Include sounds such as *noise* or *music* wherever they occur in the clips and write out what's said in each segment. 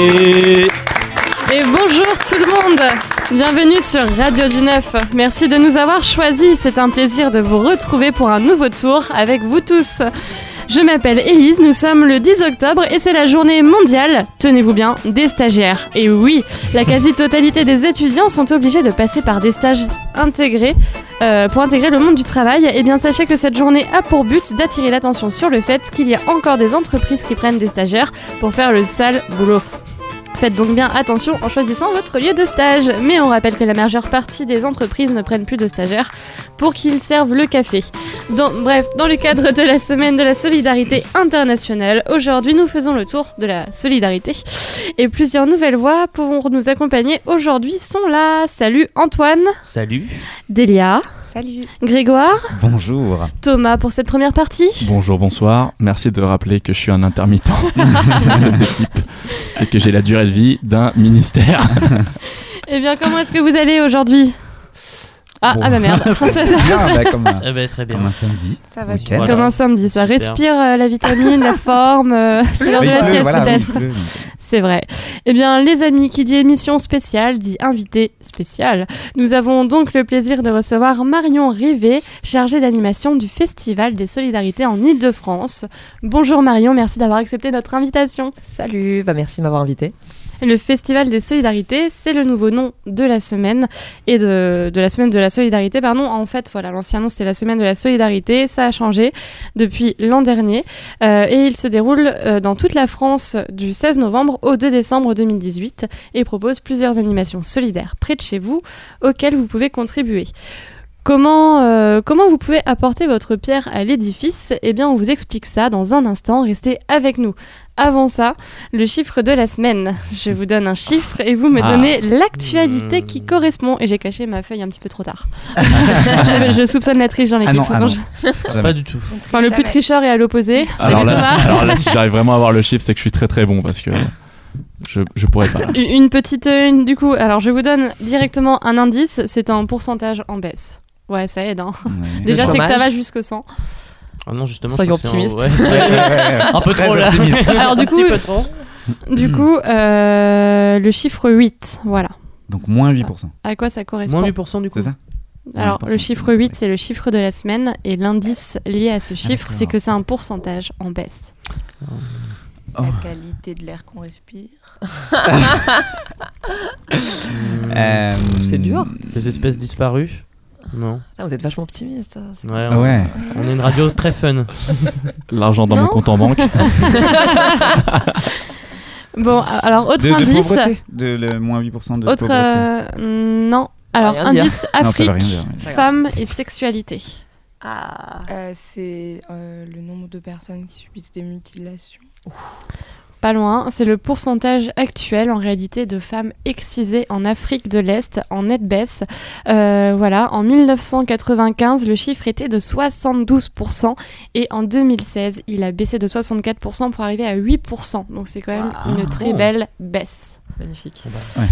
Et bonjour tout le monde Bienvenue sur Radio du Neuf. Merci de nous avoir choisis. C'est un plaisir de vous retrouver pour un nouveau tour avec vous tous. Je m'appelle Élise, nous sommes le 10 octobre et c'est la journée mondiale, tenez-vous bien, des stagiaires. Et oui, la quasi-totalité des étudiants sont obligés de passer par des stages intégrés euh, pour intégrer le monde du travail. Et bien sachez que cette journée a pour but d'attirer l'attention sur le fait qu'il y a encore des entreprises qui prennent des stagiaires pour faire le sale boulot. Faites donc bien attention en choisissant votre lieu de stage. Mais on rappelle que la majeure partie des entreprises ne prennent plus de stagiaires pour qu'ils servent le café. Dans- bref, dans le cadre de la semaine de la solidarité internationale, aujourd'hui nous faisons le tour de la solidarité. Et plusieurs nouvelles voix pour nous accompagner aujourd'hui sont là. Salut Antoine, Salut. Delia, Salut. Grégoire, Bonjour. Thomas pour cette première partie. Bonjour, bonsoir. Merci de rappeler que je suis un intermittent *laughs* de cette équipe et que j'ai la durée de vie d'un ministère. *laughs* *laughs* Eh bien, comment est-ce que vous allez aujourd'hui? Ah, Bon. ah bah merde. *laughs* C'est bien, bah, comme, un, *laughs* Eh ben, très bien. comme un samedi. Ça va super. Voilà. Comme un samedi, ça Super. respire euh, la vitamine, la forme, euh, *laughs* c'est l'heure de la sieste voilà, peut-être. C'est vrai. Eh bien, les amis, qui dit émission spéciale, dit invité spécial. Nous avons donc le plaisir de recevoir Marion Rivet, chargée d'animation du Festival des Solidarités en Ile-de-France. Bonjour Marion, merci d'avoir accepté notre invitation. Salut, bah merci de m'avoir invité. Le Festival des Solidarités, c'est le nouveau nom de la semaine et de, la semaine de la solidarité. Pardon. En fait, voilà, l'ancien nom c'était la semaine de la solidarité. Ça a changé depuis l'an dernier Euh, et il se déroule euh, dans toute la France du 16 novembre au 2 décembre 2018 et propose plusieurs animations solidaires près de chez vous auxquelles vous pouvez contribuer. Comment, euh, comment vous pouvez apporter votre pierre à l'édifice? Eh bien, on vous explique ça dans un instant. Restez avec nous. Avant ça, le chiffre de la semaine. Je vous donne un chiffre et vous me Ah. donnez l'actualité qui correspond. Et j'ai caché ma feuille un petit peu trop tard. *laughs* je, je soupçonne la triche dans l'équipe. Ah non, ah Non, je-. *laughs* Pas du tout. Enfin, le plus tricheur est à l'opposé. Alors là, si- alors là, si j'arrive vraiment à avoir le chiffre, c'est que je suis très très bon parce que je, je pourrais pas. Une une petite. euh, une- du coup, alors je vous donne directement un indice. C'est un pourcentage en baisse. Ouais, ça aide. Hein. Ouais. *laughs* Déjà, c'est que ça va jusqu'au 100. Ah non, justement. Soyons optimistes. *laughs* Ouais, ouais, Un peu trop, là. optimiste. Alors, du Un coup, petit peu trop. Du coup, euh, le chiffre 8, voilà. Donc moins 8%. À quoi ça correspond? Moins 8% du coup. C'est ça Alors, 8%, le chiffre c'est- 8, c'est le chiffre de la semaine. Et l'indice lié à ce chiffre, d'accord. c'est que c'est un pourcentage en baisse. Oh. La qualité de l'air qu'on respire. *laughs* Euh, C'est dur. Les espèces disparues. Non. Ah, vous êtes vachement optimiste. ça, c'est- Ouais. Ah On, ouais. on est une radio très fun. *laughs* L'argent dans Non. mon compte en banque. *laughs* Bon, alors, autre De, de indice. pauvreté De le moins 8% de autre. pauvreté. euh, non. Alors, Rien dire. indice Non, ça veut Afrique, rien dire. femmes et sexualité. Ah. Euh, c'est euh, le nombre de personnes qui subissent des mutilations. Pas loin, c'est le pourcentage actuel en réalité de femmes excisées en Afrique de l'Est en nette baisse. Euh, voilà, en 1995, le chiffre était de 72% et en 2016, il a baissé de 64% pour arriver à 8%. Donc c'est quand même Wow. une très belle baisse. Magnifique.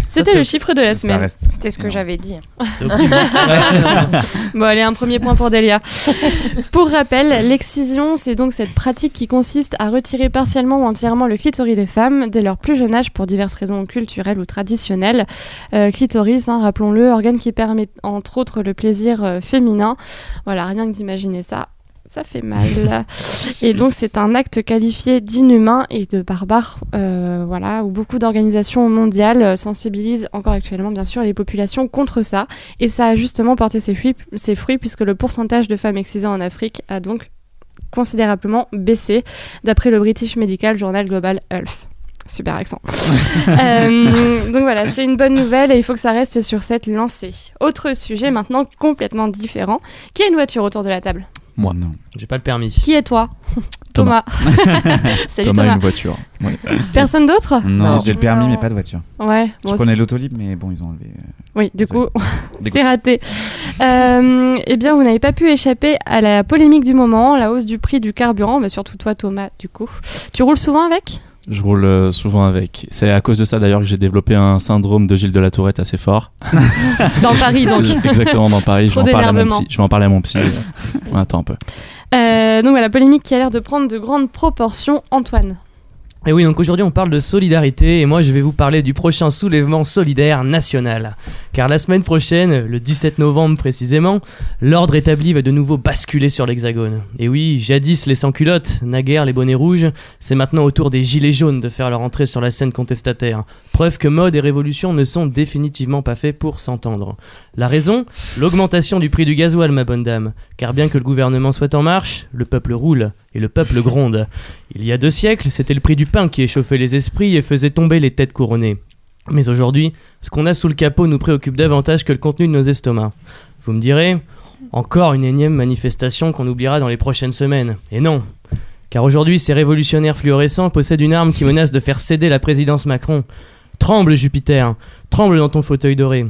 C'était c'est- le chiffre de la semaine. reste C'était ce que j'avais dit. *laughs* *laughs* Bon, allez, un premier point pour Delia. *laughs* pour rappel, l'excision, c'est donc cette pratique qui consiste à retirer partiellement ou entièrement le clitoris des femmes dès leur plus jeune âge pour diverses raisons culturelles ou traditionnelles. Euh, clitoris, hein, rappelons-le, organe qui permet entre autres le plaisir euh, féminin. Voilà, rien que d'imaginer ça. Ça fait mal. *laughs* et donc, c'est un acte qualifié d'inhumain et de barbare, euh, voilà, où beaucoup d'organisations mondiales sensibilisent encore actuellement, bien sûr, les populations contre ça. Et ça a justement porté ses fruits, ses fruits puisque le pourcentage de femmes excisées en Afrique a donc considérablement baissé, d'après le British Medical Journal Global Health. Super accent. *laughs* Euh, donc voilà, c'est une bonne nouvelle et il faut que ça reste sur cette lancée. Autre sujet maintenant complètement différent. Qui a une voiture autour de la table? Moi. Non. J'ai pas le permis. Qui est toi *laughs* Thomas. *laughs* Salut Thomas Thomas. a une voiture. Ouais. Personne d'autre Non, Non. j'ai le permis, Non. mais pas de voiture. Ouais, Je bon, prenais l'autolib, mais bon, ils ont enlevé. euh, Oui, du coup, *laughs* c'est raté. Euh, eh bien, vous n'avez pas pu échapper à la polémique du moment, la hausse du prix du carburant, mais surtout toi, Thomas, du coup. Tu roules souvent avec? Je roule euh, souvent avec. C'est à cause de ça d'ailleurs que j'ai développé un syndrome de Gilles de la Tourette assez fort. *laughs* Dans Paris, donc. *laughs* Exactement dans Paris. Je vais, en parler à mon psy. je vais en parler à mon psy. On attend un peu. Euh, donc voilà, polémique qui a l'air de prendre de grandes proportions. Antoine, Et oui, donc aujourd'hui on parle de solidarité et moi je vais vous parler du prochain soulèvement solidaire national. Car la semaine prochaine, le 17 novembre précisément, l'ordre établi va de nouveau basculer sur l'hexagone. Et oui, jadis les sans-culottes, naguère les bonnets rouges, c'est maintenant au tour des gilets jaunes de faire leur entrée sur la scène contestataire. Preuve que mode et révolution ne sont définitivement pas faits pour s'entendre. La raison? L'augmentation du prix du gasoil, ma bonne dame. Car bien que le gouvernement soit en marche, le peuple roule et le peuple gronde. Il y a deux siècles, c'était le prix du pain qui échauffait les esprits et faisait tomber les têtes couronnées. Mais aujourd'hui, ce qu'on a sous le capot nous préoccupe davantage que le contenu de nos estomacs. Vous me direz, encore une énième manifestation qu'on oubliera dans les prochaines semaines. Et non. Car aujourd'hui, ces révolutionnaires fluorescents possèdent une arme qui menace de faire céder la présidence Macron. Tremble Jupiter, tremble dans ton fauteuil doré.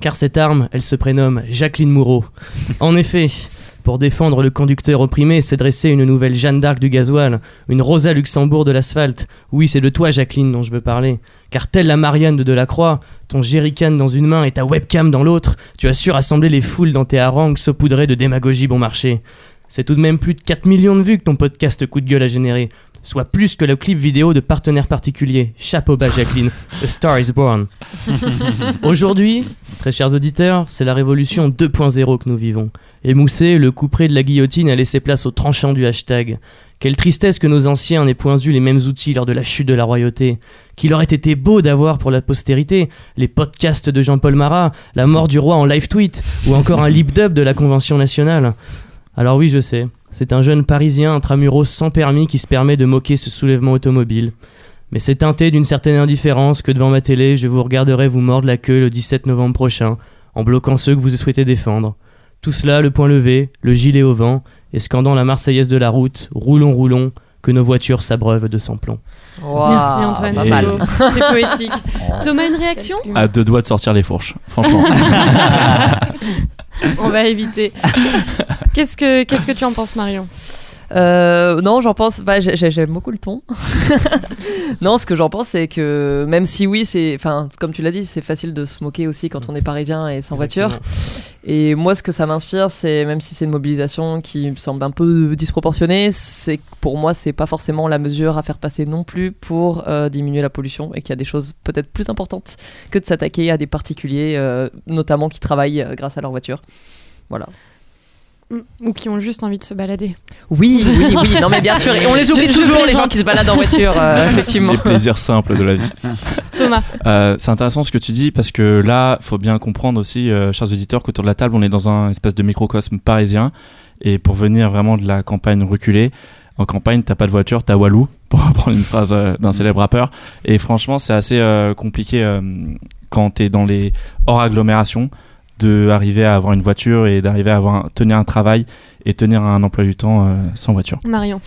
Car cette arme, elle se prénomme Jacqueline Moureau. En effet, pour défendre le conducteur opprimé, s'est dressée une nouvelle Jeanne d'Arc du gasoil, une Rosa Luxembourg de l'asphalte. Oui, c'est de toi, Jacqueline, dont je veux parler. Car telle la Marianne de Delacroix, ton jerrycan dans une main et ta webcam dans l'autre, tu as su rassembler les foules dans tes harangues saupoudrées de démagogie bon marché. C'est tout de même plus de 4 millions de vues que ton podcast coup de gueule a généré, soit plus que le clip vidéo de partenaires particuliers. Chapeau bas, Jacqueline. The Star is Born. *laughs* Aujourd'hui, très chers auditeurs, c'est la révolution 2.0 que nous vivons. Émoussé, le couperet de la guillotine a laissé place au tranchant du hashtag. Quelle tristesse que nos anciens n'aient point eu les mêmes outils lors de la chute de la royauté. Qu'il aurait été beau d'avoir pour la postérité les podcasts de Jean-Paul Marat, la mort du roi en live tweet, ou encore un lip dub de la Convention nationale. Alors oui, je sais, c'est un jeune parisien intramuros sans permis qui se permet de moquer ce soulèvement automobile. Mais c'est teinté d'une certaine indifférence que devant ma télé, je vous regarderai vous mordre la queue le 17 novembre prochain, en bloquant ceux que vous souhaitez défendre. Tout cela, le poing levé, le gilet au vent, et la Marseillaise de la route, roulons, roulons, que nos voitures s'abreuvent de sans plomb. Merci Antoine, pas c'est beau, c'est poétique. *laughs* Thomas, une réaction À deux doigts de sortir les fourches, franchement. *laughs* On va éviter. Qu'est-ce que, qu'est-ce que tu en penses, Marion? Euh, non, j'en pense. bah, j'ai- j'ai- J'aime beaucoup le ton. *laughs* non, ce que j'en pense, c'est que même si oui, c'est, enfin, comme tu l'as dit, c'est facile de se moquer aussi quand on est parisien et sans voiture. Et moi, ce que ça m'inspire, c'est même si c'est une mobilisation qui me semble un peu disproportionnée, c'est que pour moi, c'est pas forcément la mesure à faire passer non plus pour euh, diminuer la pollution et qu'il y a des choses peut-être plus importantes que de s'attaquer à des particuliers, euh, notamment qui travaillent grâce à leur voiture. Voilà. Mm, Ou qui ont juste envie de se balader. Oui, oui, oui. Non, mais bien *laughs* sûr. Et on les oublie Je- je toujours, les gens qui se baladent en voiture, euh, effectivement. Les plaisirs simples de la vie. Thomas, Euh, c'est intéressant ce que tu dis parce que là, faut bien comprendre aussi, euh, chers auditeurs, qu'autour de la table, on est dans un espèce de microcosme parisien. Et pour venir vraiment de la campagne reculée, en campagne, t'as pas de voiture, t'as Walou, *laughs* pour reprendre une phrase euh, d'un célèbre rappeur. Et franchement, c'est assez euh, compliqué euh, quand t'es dans les hors agglomérations de arriver à avoir une voiture et d'arriver à avoir un- tenir un travail et tenir un emploi du temps euh, sans voiture. Marion.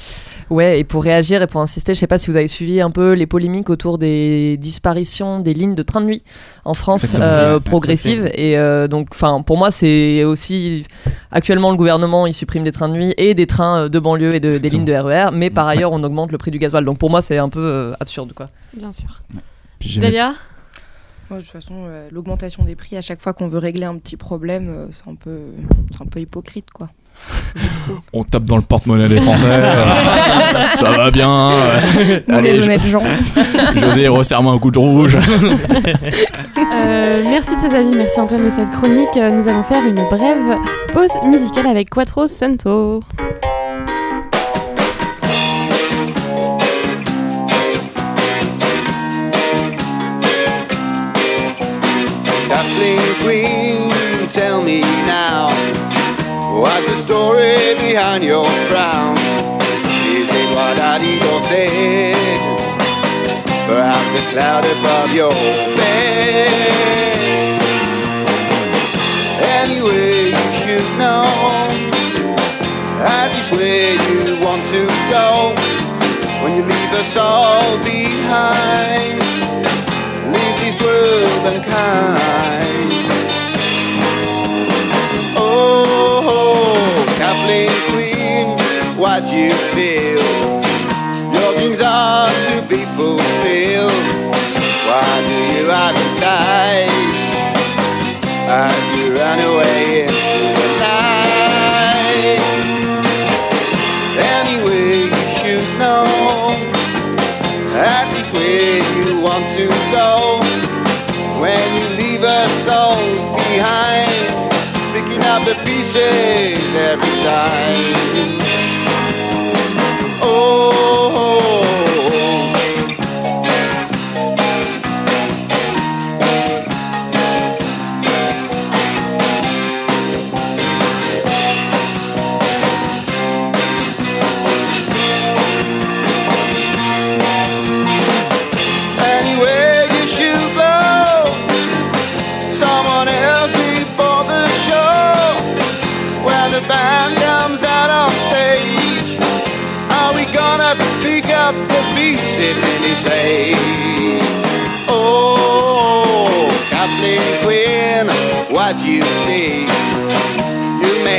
Ouais, et pour réagir et pour insister, je sais pas si vous avez suivi un peu les polémiques autour des disparitions des lignes de train de nuit en France euh, progressives. Et euh, donc, enfin, pour moi, c'est aussi actuellement le gouvernement il supprime des trains de nuit et des trains euh, de banlieue et de, des lignes de RER, mais par ailleurs on augmente le prix du gasoil. Donc pour moi, c'est un peu euh, absurde, quoi. Bien sûr. Moi, de toute façon, euh, l'augmentation des prix, à chaque fois qu'on veut régler un petit problème, euh, c'est un peu, c'est un peu hypocrite, quoi. On tape dans le porte-monnaie des Français. euh, *laughs* ça va bien. Allez, les je- honnêtes gens. *laughs* José, resserre-moi un coup de rouge. *laughs* Euh, merci de ces avis, merci Antoine de cette chronique. Nous allons faire une brève pause musicale avec Quattro Cento. What's the story behind your frown? Is it what Adidas said? Perhaps the cloud above your bed. Anyway, you should know that is where you want to go when you leave us all behind leave this world unkind. Kathleen Queen, what do you feel? Your dreams are to be fulfilled. Why do you hide inside? As you run away into the night. Anyway, you should know. At least where you want to go. When you leave us all behind, picking up the pieces every time. Oh.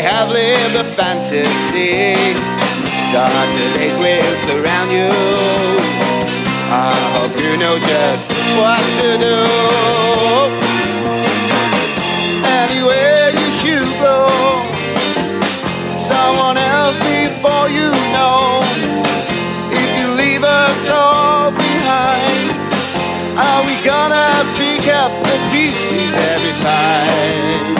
Have lived a fantasy. Darker days will surround you. I hope you know just what to do. Anywhere you should go, someone else before you know. If you leave us all behind, are we gonna pick up the pieces every time?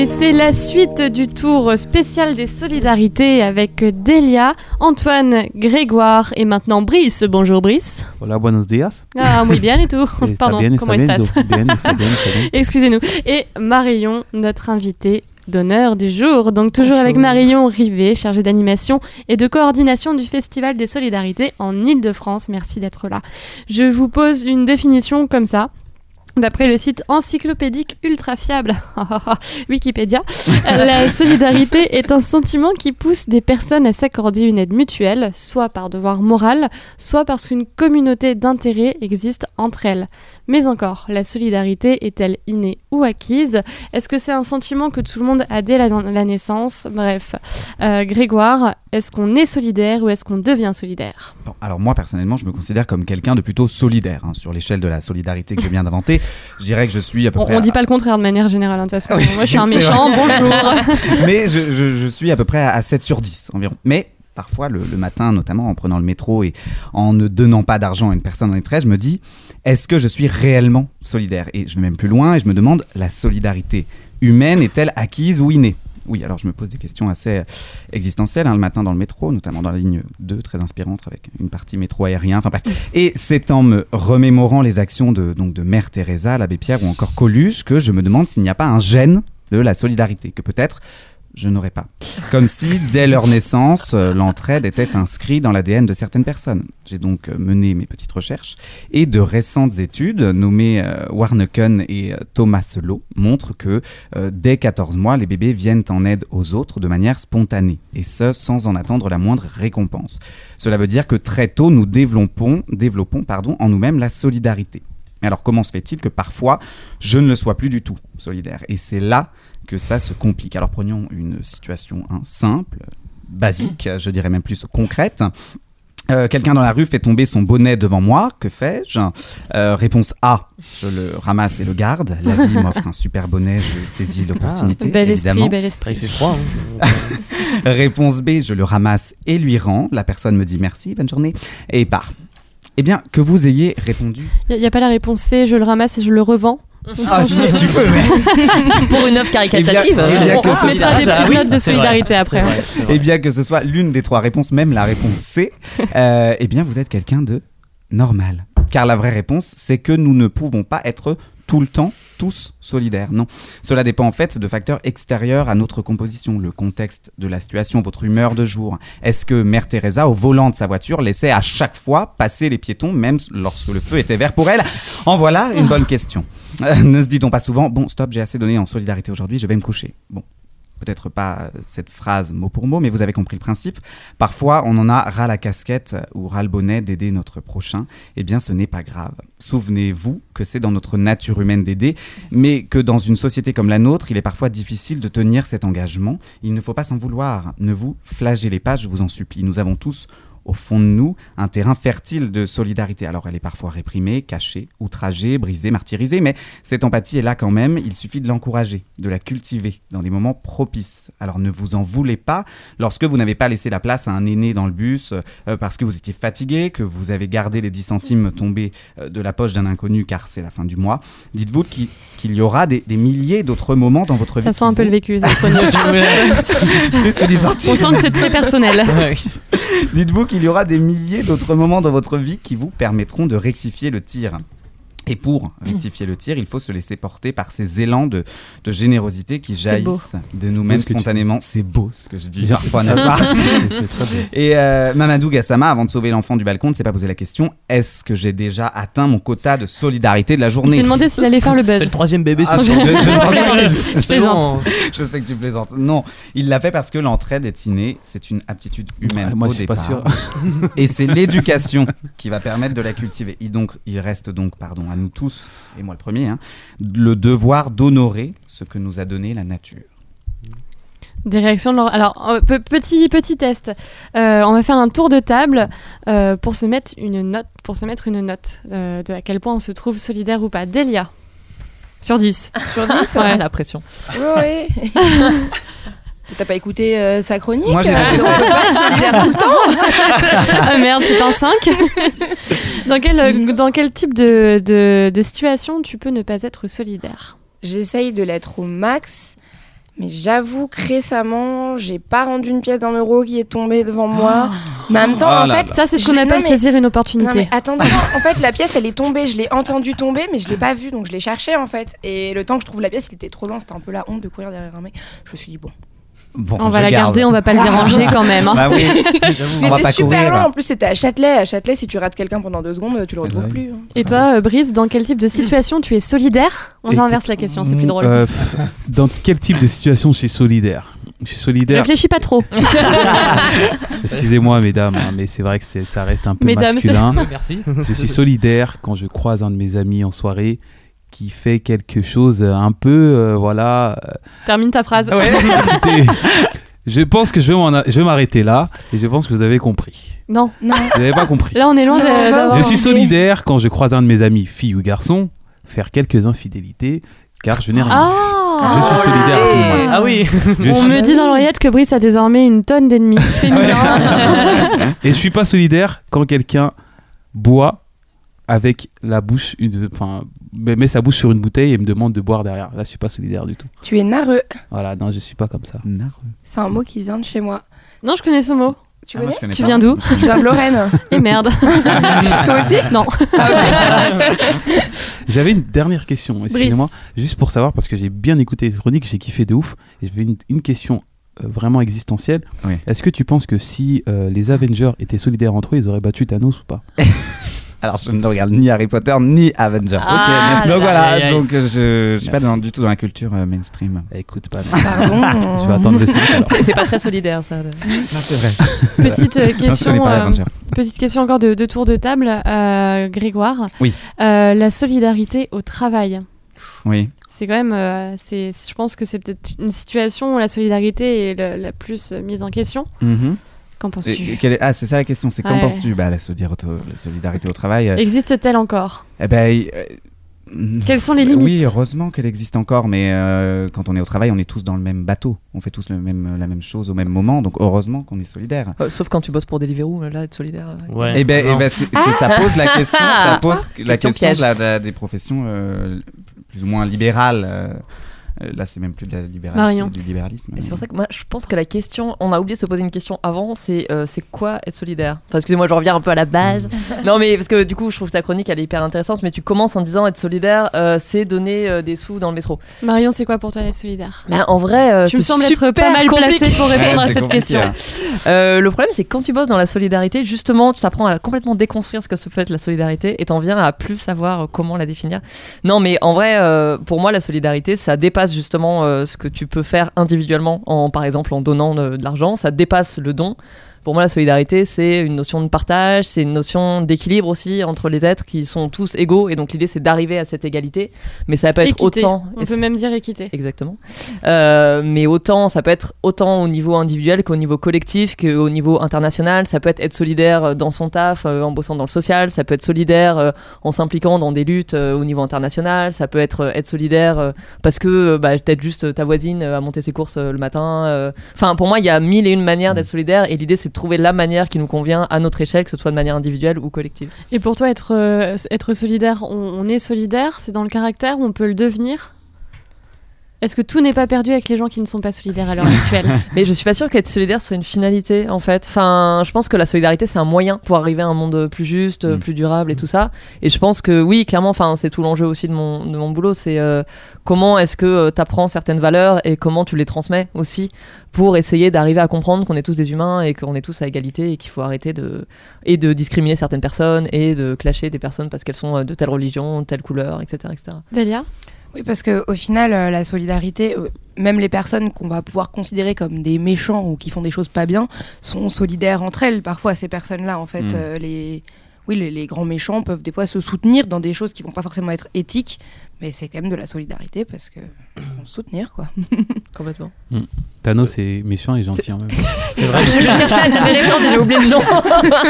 Et c'est la suite du tour spécial des solidarités avec Delia, Antoine, Grégoire et maintenant Brice. Bonjour Brice. Hola, buenos días. Ah, muy bien et tout. *laughs* Pardon, bien, comment estás bien, bien. Excusez-nous. Et Marion, notre invitée d'honneur du jour. Donc toujours avec. Marion Rivet, chargée d'animation et de coordination du Festival des Solidarités en Ile-de-France. Merci d'être là. Je vous pose une définition comme ça. D'après le site encyclopédique ultra fiable, *laughs* Wikipédia, *laughs* la solidarité est un sentiment qui pousse des personnes à s'accorder une aide mutuelle, soit par devoir moral, soit parce qu'une communauté d'intérêts existe entre elles. Mais encore, la solidarité est-elle innée ou acquise? Est-ce que c'est un sentiment que tout le monde a dès la, la naissance? Bref, Euh, Grégoire, est-ce qu'on est solidaire ou est-ce qu'on devient solidaire? Bon, alors moi personnellement, je me considère comme quelqu'un de plutôt solidaire hein, sur l'échelle de la solidarité que je viens d'inventer. Je dirais que je suis à peu On, près. on à- dit pas le contraire de manière générale, hein, de toute façon. Oui, Moi, je suis un méchant, bonjour *laughs* mais je, je- je suis à peu près à 7 sur 10 environ. Mais parfois, le, matin, notamment en prenant le métro et en ne donnant pas d'argent à une personne en détresse, je me dis est-ce que je suis réellement solidaire? Et je vais même plus loin et je me demande la solidarité humaine est-elle acquise ou innée? Oui, alors je me pose des questions assez existentielles hein, le matin dans le métro, notamment dans la ligne 2, très inspirante, avec une partie métro aérien. Enfin. Et c'est en me remémorant les actions de, donc, de Mère Teresa, l'abbé Pierre ou encore Coluche que je me demande s'il n'y a pas un gène de la solidarité, que peut-être je n'aurais pas. Comme si, dès leur naissance, euh, l'entraide était inscrite dans l'ADN de certaines personnes. J'ai donc euh, mené mes petites recherches et de récentes études nommées euh, Warneken et Thomas Lowe montrent que dès 14 mois, les bébés viennent en aide aux autres de manière spontanée, et ce, sans en attendre la moindre récompense. Cela veut dire que très tôt, nous développons, développons pardon, en nous-mêmes la solidarité. Mais alors comment se fait-il que parfois, je ne le sois plus du tout solidaire? Et c'est là que ça se complique. Alors prenons une situation hein, simple, basique, je dirais même plus concrète. Euh, Quelqu'un dans la rue fait tomber son bonnet devant moi, que fais-je? Euh, Réponse A, je le ramasse et le garde. La vie *laughs* m'offre un super bonnet, je saisis l'opportunité, Bel évidemment. esprit, bel Après, il esprit. fait froid. hein. *laughs* Réponse B, je le ramasse et lui rends. La personne me dit merci, bonne journée, et part. Eh bien, que vous ayez répondu. Il n'y a, pas la réponse C, je le ramasse et je le revends Ah, si, tu peux, mais. *laughs* Pour une œuvre Eh bien- caritative. eh bien On que on ce se mettra des soit- petites oui, notes de solidarité après. Et bien que ce soit l'une des trois réponses, même la réponse C, *laughs* euh, eh bien vous êtes quelqu'un de normal. Car la vraie réponse, c'est que nous ne pouvons pas être tout le temps tous solidaires. Non. Cela dépend en fait de facteurs extérieurs à notre composition, le contexte de la situation, votre humeur de jour. Est-ce que Mère Teresa, au volant de sa voiture, laissait à chaque fois passer les piétons, même lorsque le feu était vert pour elle? En voilà une bonne question. Euh, ne se dit-on pas souvent, bon, stop, j'ai assez donné en solidarité aujourd'hui, je vais me coucher. Bon, peut-être pas euh, cette phrase mot pour mot, mais vous avez compris le principe. Parfois, on en a ras la casquette ou ras le bonnet d'aider notre prochain. Eh bien, ce n'est pas grave. Souvenez-vous que c'est dans notre nature humaine d'aider, mais que dans une société comme la nôtre, il est parfois difficile de tenir cet engagement. Il ne faut pas s'en vouloir. Ne vous flagellez pas, je vous en supplie. Nous avons tous au fond de nous un terrain fertile de solidarité. Alors elle est parfois réprimée, cachée, outragée, brisée, martyrisée, mais cette empathie est là quand même. Il suffit de l'encourager, de la cultiver dans des moments propices. Alors ne vous en voulez pas lorsque vous n'avez pas laissé la place à un aîné dans le bus euh, parce que vous étiez fatigué, que vous avez gardé les 10 centimes tombés euh, de la poche d'un inconnu car c'est la fin du mois. Dites-vous qu'il y aura des, des milliers d'autres moments dans votre vie. Ça sent un peu le vécu, chronique. *laughs* Plus que 10 centimes. On sent que c'est très personnel. *laughs* Dites-vous qu'il y aura des milliers d'autres moments dans votre vie qui vous permettront de rectifier le tir. Et pour rectifier le tir, il faut se laisser porter par ces élans de, de générosité qui C'est jaillissent de nous-mêmes tu spontanément. C'est beau ce que je dis Bien. parfois, *laughs* n'est-ce pas C'est très bien. Et euh, Mamadou Gassama, avant de sauver l'enfant du balcon, ne s'est pas posé la question est-ce que j'ai déjà atteint mon quota de solidarité de la Il journée? s'est demandé s'il allait faire le C'est buzz. le troisième bébé. Ah, ce je- je- *laughs* je C'est plaisante. sais que tu plaisantes. Non, il l'a fait parce que l'entraide est innée. C'est une aptitude humaine Ouais, moi, au je suis pas départ. Et c'est l'éducation qui va permettre de la cultiver. Et donc, il reste donc, pardon, à nous tous, et moi le premier, hein, le devoir d'honorer ce que nous a donné la nature. Des réactions de Laura. Alors, euh, pe- petit, petit test. Euh, on va faire un tour de table euh, pour, se mettre une note, pour se mettre une note euh, de à quel point on se trouve solidaire ou pas. Delia, sur 10. *laughs* Sur 10 Ouais. la pression. Ouais. *laughs* T'as pas écouté euh, sa chronique Moi, j'ai euh, tapé donc sept. on peut pas être solidaire tout le temps. *laughs* ah merde, c'est un 5. *laughs* dans, quel, euh, dans quel type de, de, de situation tu peux ne pas être solidaire? J'essaye de l'être au max, mais j'avoue que récemment, j'ai pas rendu une pièce d'un euro qui est tombée devant moi. Mais en même temps, Oh en là fait, là. Ça, c'est ce qu'on appelle non, mais- saisir une Non opportunité. mais attendez, non, *laughs* en fait la pièce elle est tombée, je l'ai entendue tomber mais je l'ai pas vue donc je l'ai cherchée en fait et le temps que je trouve la pièce il était trop loin, c'était un peu la honte de courir derrière un mec. Je me suis dit bon. Bon, on va la garde. garder, on va pas le déranger quand même. hein. Bah oui, *laughs* Mais on va pas super courir. loin en plus c'était à Châtelet, à Châtelet si tu rates quelqu'un pendant deux secondes tu le retrouves plus. hein. Et toi, euh, Brice, dans quel type de situation tu es solidaire? On inverse la question, c'est plus drôle. Euh, pff, dans quel type de situation je suis solidaire? Je suis solidaire. Réfléchis pas trop. *laughs* Excusez-moi, mesdames, hein, mais c'est vrai que ça reste un peu Mesdames, masculin. *laughs* Merci. Je suis solidaire quand je croise un de mes amis en soirée qui fait quelque chose un peu, euh, voilà. euh, Termine ta phrase. *laughs* écoutez, je pense que je vais m'arrêter là et je pense que vous avez compris. Non, Non. Vous n'avez pas compris. là on est loin Non, de-. Je suis solidaire quand je croise un de mes amis, fille ou garçon, faire quelques infidélités car je n'ai rien. Ah Je suis solidaire à ce moment-là. Ah oui. Je On suis- me dit dans l'oreillette que Brice a désormais une tonne d'ennemis *laughs* féminins. Et je suis pas solidaire quand quelqu'un boit avec la bouche, une- enfin, met sa bouche sur une bouteille et me demande de boire derrière. Là, je suis pas solidaire du tout. Tu es narreux, Voilà, non, je suis pas comme ça. c'est un mot qui vient de chez moi. non, je connais ce mot. Tu Ah, connais connais Tu viens d'où Je viens de Lorraine. *laughs* Et merde. *laughs* Toi aussi Non. *laughs* J'avais une dernière question, excusez-moi, juste pour savoir, parce que j'ai bien écouté les chroniques, j'ai kiffé de ouf, et j'avais une, une question euh, vraiment existentielle. Oui. Est-ce que tu penses que si euh, les Avengers étaient solidaires entre eux, ils auraient battu Thanos ou pas? Alors, je ne regarde ni Harry Potter ni Avenger. Ah. Donc voilà, aïe. donc euh, je ne suis pas dans- du tout dans la culture euh, mainstream. Écoute, pas. Pardon. *laughs* tu vas attendre le 5 alors. C'est- pas très solidaire ça. de- Non, c'est vrai. *laughs* Petite euh, Non, je connais question. pas euh, Avenger. Petite question encore de, de tour de table, euh, Grégoire. Oui. Euh, la solidarité au travail. Oui. C'est quand même, euh, c'est, je pense que c'est peut-être une situation où la solidarité est la plus mise en question. Mhm. Qu'en penses-tu est- Ah, c'est ça la question. C'est qu'en Ouais. penses-tu bah, la, solidarité au- la solidarité au travail. euh, Existe-t-elle encore? eh ben, euh, Quelles sont les limites? Oui, heureusement qu'elle existe encore, mais euh, quand on est au travail, on est tous dans le même bateau. On fait tous le même, la même chose au même moment, donc heureusement qu'on est solidaire. Euh, sauf quand tu bosses pour Deliveroo, là, être solidaire. Ouais. Eh ben, eh ben, c'est- c'est- ça pose la question, ça pose la Question question piège. de la- de la- des professions euh, plus ou moins libérales. Euh, là, c'est même plus de la libéralité, Marion. du libéralisme. C'est pour ça que moi, je pense que la question, on a oublié de se poser une question avant, c'est euh, c'est quoi être solidaire? Enfin, excusez-moi, je reviens un peu à la base. *laughs* non, mais parce que du coup, je trouve que ta chronique, elle est hyper intéressante, mais tu commences en disant être solidaire, euh, c'est donner euh, des sous dans le métro. Marion, c'est quoi pour toi être solidaire? Ben, en vrai, euh, Tu me sembles être pas mal compliqué. placée pour répondre Ouais, à cette question. hein. Euh, le problème, c'est que quand tu bosses dans la solidarité, justement, tu apprends à complètement déconstruire ce que se peut être la solidarité et t'en viens à plus savoir comment la définir. Non, mais en vrai, euh, pour moi, la solidarité, ça dépasse justement euh, ce que tu peux faire individuellement, en, par exemple en donnant euh, de l'argent. Ça dépasse le don. Pour moi, la solidarité, c'est une notion de partage, c'est une notion d'équilibre aussi entre les êtres qui sont tous égaux. Et donc, l'idée, c'est d'arriver à cette égalité. Mais ça peut être Équité. autant. On peut même dire équité. Exactement. Euh, mais autant, ça peut être autant au niveau individuel qu'au niveau collectif, qu'au niveau international. Ça peut être être solidaire euh, dans son taf, euh, en bossant dans le social. Ça peut être solidaire euh, en s'impliquant dans des luttes euh, au niveau international. Ça peut être euh, être solidaire euh, parce que bah, peut-être juste ta voisine euh, a monté ses courses euh, le matin. euh. Enfin, pour moi, il y a mille et une manières d'être solidaire. Et l'idée, c'est trouver la manière qui nous convient à notre échelle, que ce soit de manière individuelle ou collective. Et pour toi, être, euh, être solidaire, on, on est solidaire, c'est dans le caractère, on peut le devenir Est-ce que tout n'est pas perdu avec les gens qui ne sont pas solidaires à l'heure actuelle *laughs* Mais je suis pas sûre qu'être solidaire soit une finalité en fait. Enfin, je pense que la solidarité c'est un moyen pour arriver à un monde plus juste, Mm. plus durable et tout ça. Et je pense que oui, clairement, enfin, c'est tout l'enjeu aussi de mon, de mon boulot, c'est euh, comment est-ce que tu apprends certaines valeurs et comment tu les transmets aussi pour essayer d'arriver à comprendre qu'on est tous des humains et qu'on est tous à égalité et qu'il faut arrêter de et de discriminer certaines personnes et de clasher des personnes parce qu'elles sont euh, de telle religion, telle couleur, etc., etc. Delia? Oui, parce que au final, euh, la solidarité, euh, même les personnes qu'on va pouvoir considérer comme des méchants ou qui font des choses pas bien, sont solidaires entre elles. Parfois, ces personnes-là, en fait, Mm. euh, les, oui, les, les grands méchants peuvent des fois se soutenir dans des choses qui vont pas forcément être éthiques, mais c'est quand même de la solidarité parce que *coughs* soutenir, quoi. *laughs* Complètement. Thanos est méchant et gentil en même temps. C'est vrai. Je cherchais à dire les j'ai oublié le nom.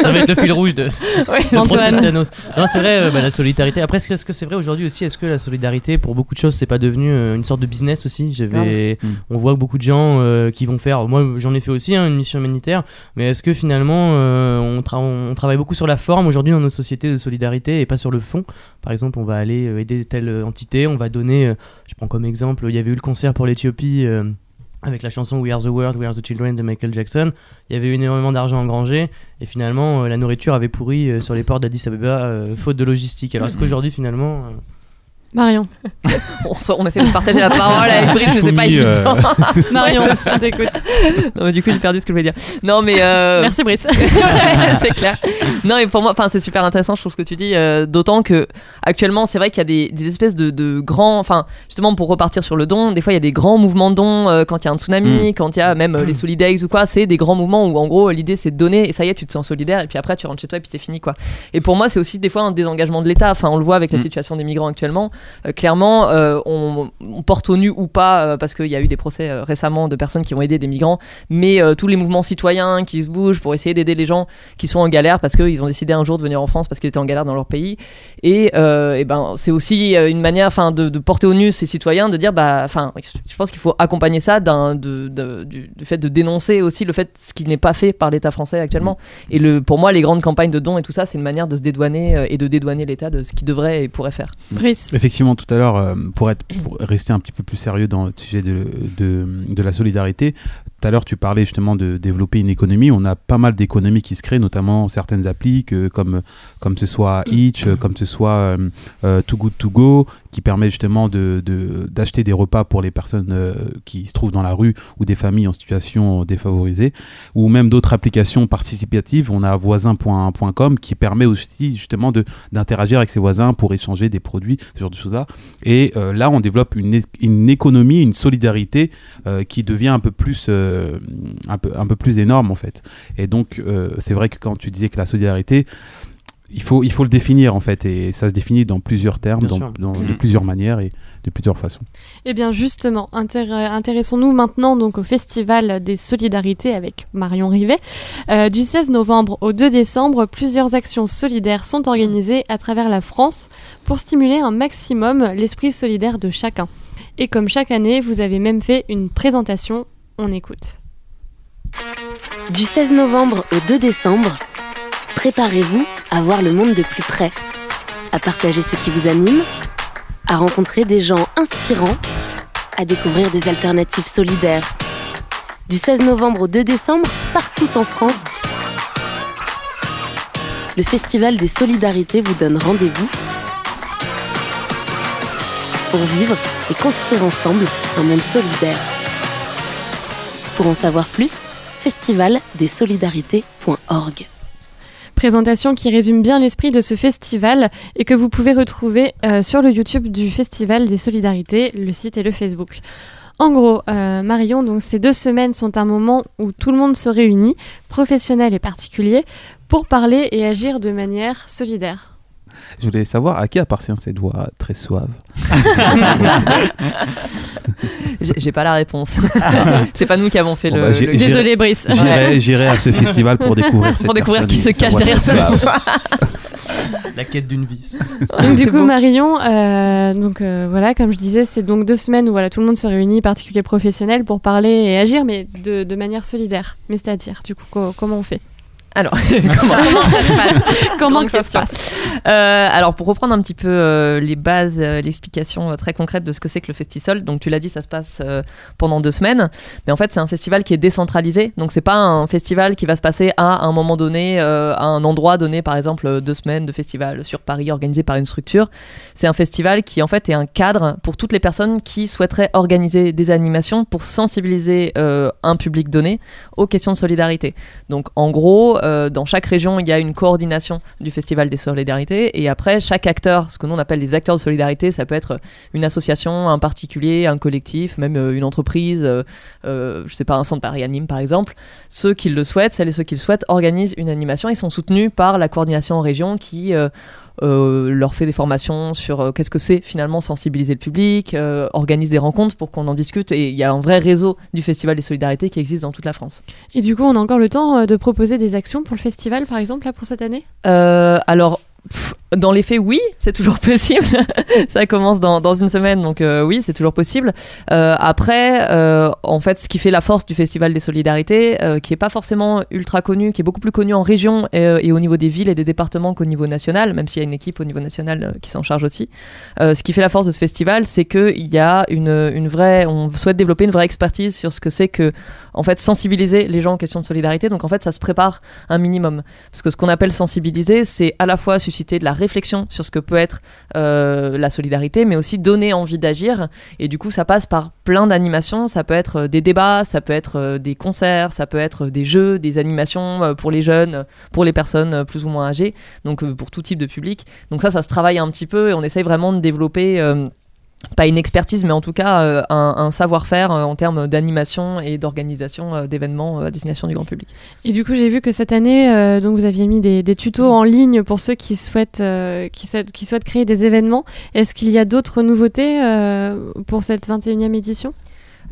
Ça va être le fil rouge de, *laughs* Ouais. de. Thanos. Non, c'est vrai, euh, bah, la solidarité. Après, est-ce que c'est vrai aujourd'hui aussi Est-ce que la solidarité, pour beaucoup de choses, c'est pas devenu euh, une sorte de business aussi? J'avais, Grave. Mm. on voit beaucoup de gens euh, qui vont faire. Moi, j'en ai fait aussi hein, une mission humanitaire. Mais est-ce que finalement, euh, on, tra- on travaille beaucoup sur la forme aujourd'hui dans nos sociétés de solidarité et pas sur le fond? Par exemple, on va aller aider telle entité, on va donner. euh, je prends comme exemple, il y avait eu le concert pour l'Éthiopie. euh, avec la chanson We Are the World, We Are the Children de Michael Jackson, il y avait eu énormément d'argent engrangé et finalement euh, la nourriture avait pourri euh, sur les ports d'Addis Abeba euh, faute de logistique. Alors est-ce qu'aujourd'hui finalement Marion. *laughs* on, on essaie de partager la *laughs* parole avec Brice, mais c'est pas euh, évident. Marion, *laughs* Ouais, c'est on t'écoute. Non, mais du coup, j'ai perdu ce que je voulais dire. Non, mais. euh, Merci Brice. c'est clair. Non, et pour moi, enfin, c'est super intéressant, je trouve ce que tu dis. euh, D'autant que actuellement, c'est vrai qu'il y a des, des espèces de, de grands, enfin, justement pour repartir sur le don, des fois il y a des grands mouvements de dons euh, quand il y a un tsunami, quand il y a même euh, les Solidays ou quoi. C'est des grands mouvements où en gros l'idée c'est de donner et ça y est, tu te sens solidaire et puis après tu rentres chez toi et puis c'est fini quoi. Et pour moi, c'est aussi des fois un désengagement de l'État. Enfin, on le voit avec la Mm. situation des migrants actuellement. Euh, clairement, euh, on, on porte au nu ou pas euh, parce qu'il y a eu des procès euh, récemment de personnes qui ont aidé des migrants, mais euh, tous les mouvements citoyens qui se bougent pour essayer d'aider les gens qui sont en galère parce qu'ils ont décidé un jour de venir en France parce qu'ils étaient en galère dans leur pays. Et, euh, et ben, c'est aussi une manière enfin, de, de porter au nu ces citoyens, de dire, bah, enfin, je pense qu'il faut accompagner ça d'un, de, de- du, du fait de dénoncer aussi le fait ce qui n'est pas fait par l'État français actuellement. Et le, pour moi, les grandes campagnes de dons et tout ça, c'est une manière de se dédouaner euh, et de dédouaner l'État de ce qu'il devrait et pourrait faire. Brice. Effectivement, tout à l'heure, euh, pour, rester un petit peu plus sérieux dans le sujet de la solidarité, tout à l'heure, tu parlais justement de développer une économie. On a pas mal d'économies qui se créent, notamment certaines applis que- comme, comme ce soit Itch, euh, comme ce soit euh, euh, Too Good To Go, qui permet justement de, de- d'acheter des repas pour les personnes euh, qui se trouvent dans la rue ou des familles en situation défavorisée, ou même d'autres applications participatives. On a voisin.com qui permet aussi justement de, d'interagir avec ses voisins pour échanger des produits, ce genre de choses-là. Et euh, là, on développe une, une économie, une solidarité euh, qui devient un peu plus, euh, un peu, un peu plus énorme en fait. Et donc, euh, c'est vrai que quand tu disais que la solidarité, il faut, il faut le définir en fait, et ça se définit dans plusieurs termes, dans, dans- de plusieurs manières et de plusieurs façons. Eh bien justement, intér- intéressons-nous maintenant donc au Festival des Solidarités avec Marion Rivet. Euh, du 16 novembre au 2 décembre, plusieurs actions solidaires sont organisées à travers la France pour stimuler un maximum l'esprit solidaire de chacun. Et comme chaque année, vous avez même fait une présentation. On écoute. Du 16 novembre au 2 décembre, préparez-vous à voir le monde de plus près, à partager ce qui vous anime, à rencontrer des gens inspirants, à découvrir des alternatives solidaires. Du 16 novembre au 2 décembre, partout en France, le Festival des Solidarités vous donne rendez-vous pour vivre et construire ensemble un monde solidaire. Pour en savoir plus, festivaldesolidarités.org. Présentation qui résume bien l'esprit de ce festival et que vous pouvez retrouver euh, sur le YouTube du Festival des Solidarités, le site et le Facebook. En gros, euh, Marion, donc ces deux semaines sont un moment où tout le monde se réunit, professionnels et particuliers, pour parler et agir de manière solidaire. Je voulais savoir à qui appartient cette voix très suave. *laughs* J'ai pas la réponse. *laughs* c'est pas nous qui avons fait Bon, le. bah, le- Désolée, Brice. J'irai à ce *laughs* festival pour découvrir cette Pour découvrir qui se cache derrière ce. La quête d'une vie. Donc du coup beau. Marion, euh, donc euh, voilà, comme je disais, c'est donc deux semaines où voilà tout le monde se réunit, particuliers professionnels, pour parler et agir, mais de, de manière solidaire. Mais c'est-à-dire, du coup, co- comment on fait? Alors, *laughs* comment, ça se passe Comment que ça se passe Euh, alors pour reprendre un petit peu euh, les bases, euh, l'explication très concrète de ce que c'est que le Festisol. Donc tu l'as dit, ça se passe pendant deux semaines, mais en fait c'est un festival qui est décentralisé. Donc c'est pas un festival qui va se passer à un moment donné, à un endroit donné, par exemple deux semaines de festival sur Paris organisé par une structure. C'est un festival qui en fait est un cadre pour toutes les personnes qui souhaiteraient organiser des animations pour sensibiliser un public donné aux questions de solidarité. Donc en gros, euh, dans chaque région, il y a une coordination du Festival des Solidarités. Et après, chaque acteur, ce que nous on appelle les acteurs de solidarité, ça peut être une association, un particulier, un collectif, même euh, une entreprise, euh, euh, je sais pas, un centre Paris Anime par exemple. Ceux qui le souhaitent, celles et ceux qui le souhaitent, organisent une animation et sont soutenus par la coordination en région qui... euh, leur fait des formations sur euh, qu'est-ce que c'est finalement sensibiliser le public, euh, organise des rencontres pour qu'on en discute et il y a un vrai réseau du Festival des Solidarités qui existe dans toute la France. Et du coup, on a encore le temps de proposer des actions pour le festival, par exemple, là pour cette année? Alors, dans les faits, oui, c'est toujours *laughs* possible. ça commence dans, une semaine, donc euh, oui, c'est toujours possible. Euh, après, euh, en fait, ce qui fait la force du Festival des Solidarités, qui est pas forcément ultra connu, qui est beaucoup plus connu en région et, au niveau des villes et des départements qu'au niveau national, même s'il y a une équipe au niveau national qui s'en charge aussi. Ce qui fait la force de ce festival, c'est qu'il y a une vraie, on souhaite développer une vraie expertise sur ce que c'est que, en fait, sensibiliser les gens en question de solidarité. Donc, en fait, ça se prépare un minimum. Parce que ce qu'on appelle sensibiliser, c'est à la fois de la réflexion sur ce que peut être euh, la solidarité, mais aussi donner envie d'agir. Et du coup, ça passe par plein d'animations. Ça peut être euh, des débats, ça peut être euh, des concerts, ça peut être des jeux, des animations pour les jeunes, pour les personnes plus ou moins âgées, donc pour tout type de public. Donc ça, ça se travaille un petit peu et on essaye vraiment de développer... pas une expertise, mais en tout cas euh, un, savoir-faire euh, en termes d'animation et d'organisation euh, d'événements à destination du grand public. Et du coup, j'ai vu que cette année, donc vous aviez mis des, tutos en ligne pour ceux qui souhaitent, qui, souhaitent- qui souhaitent créer des événements. Est-ce qu'il y a d'autres nouveautés pour cette 21e édition?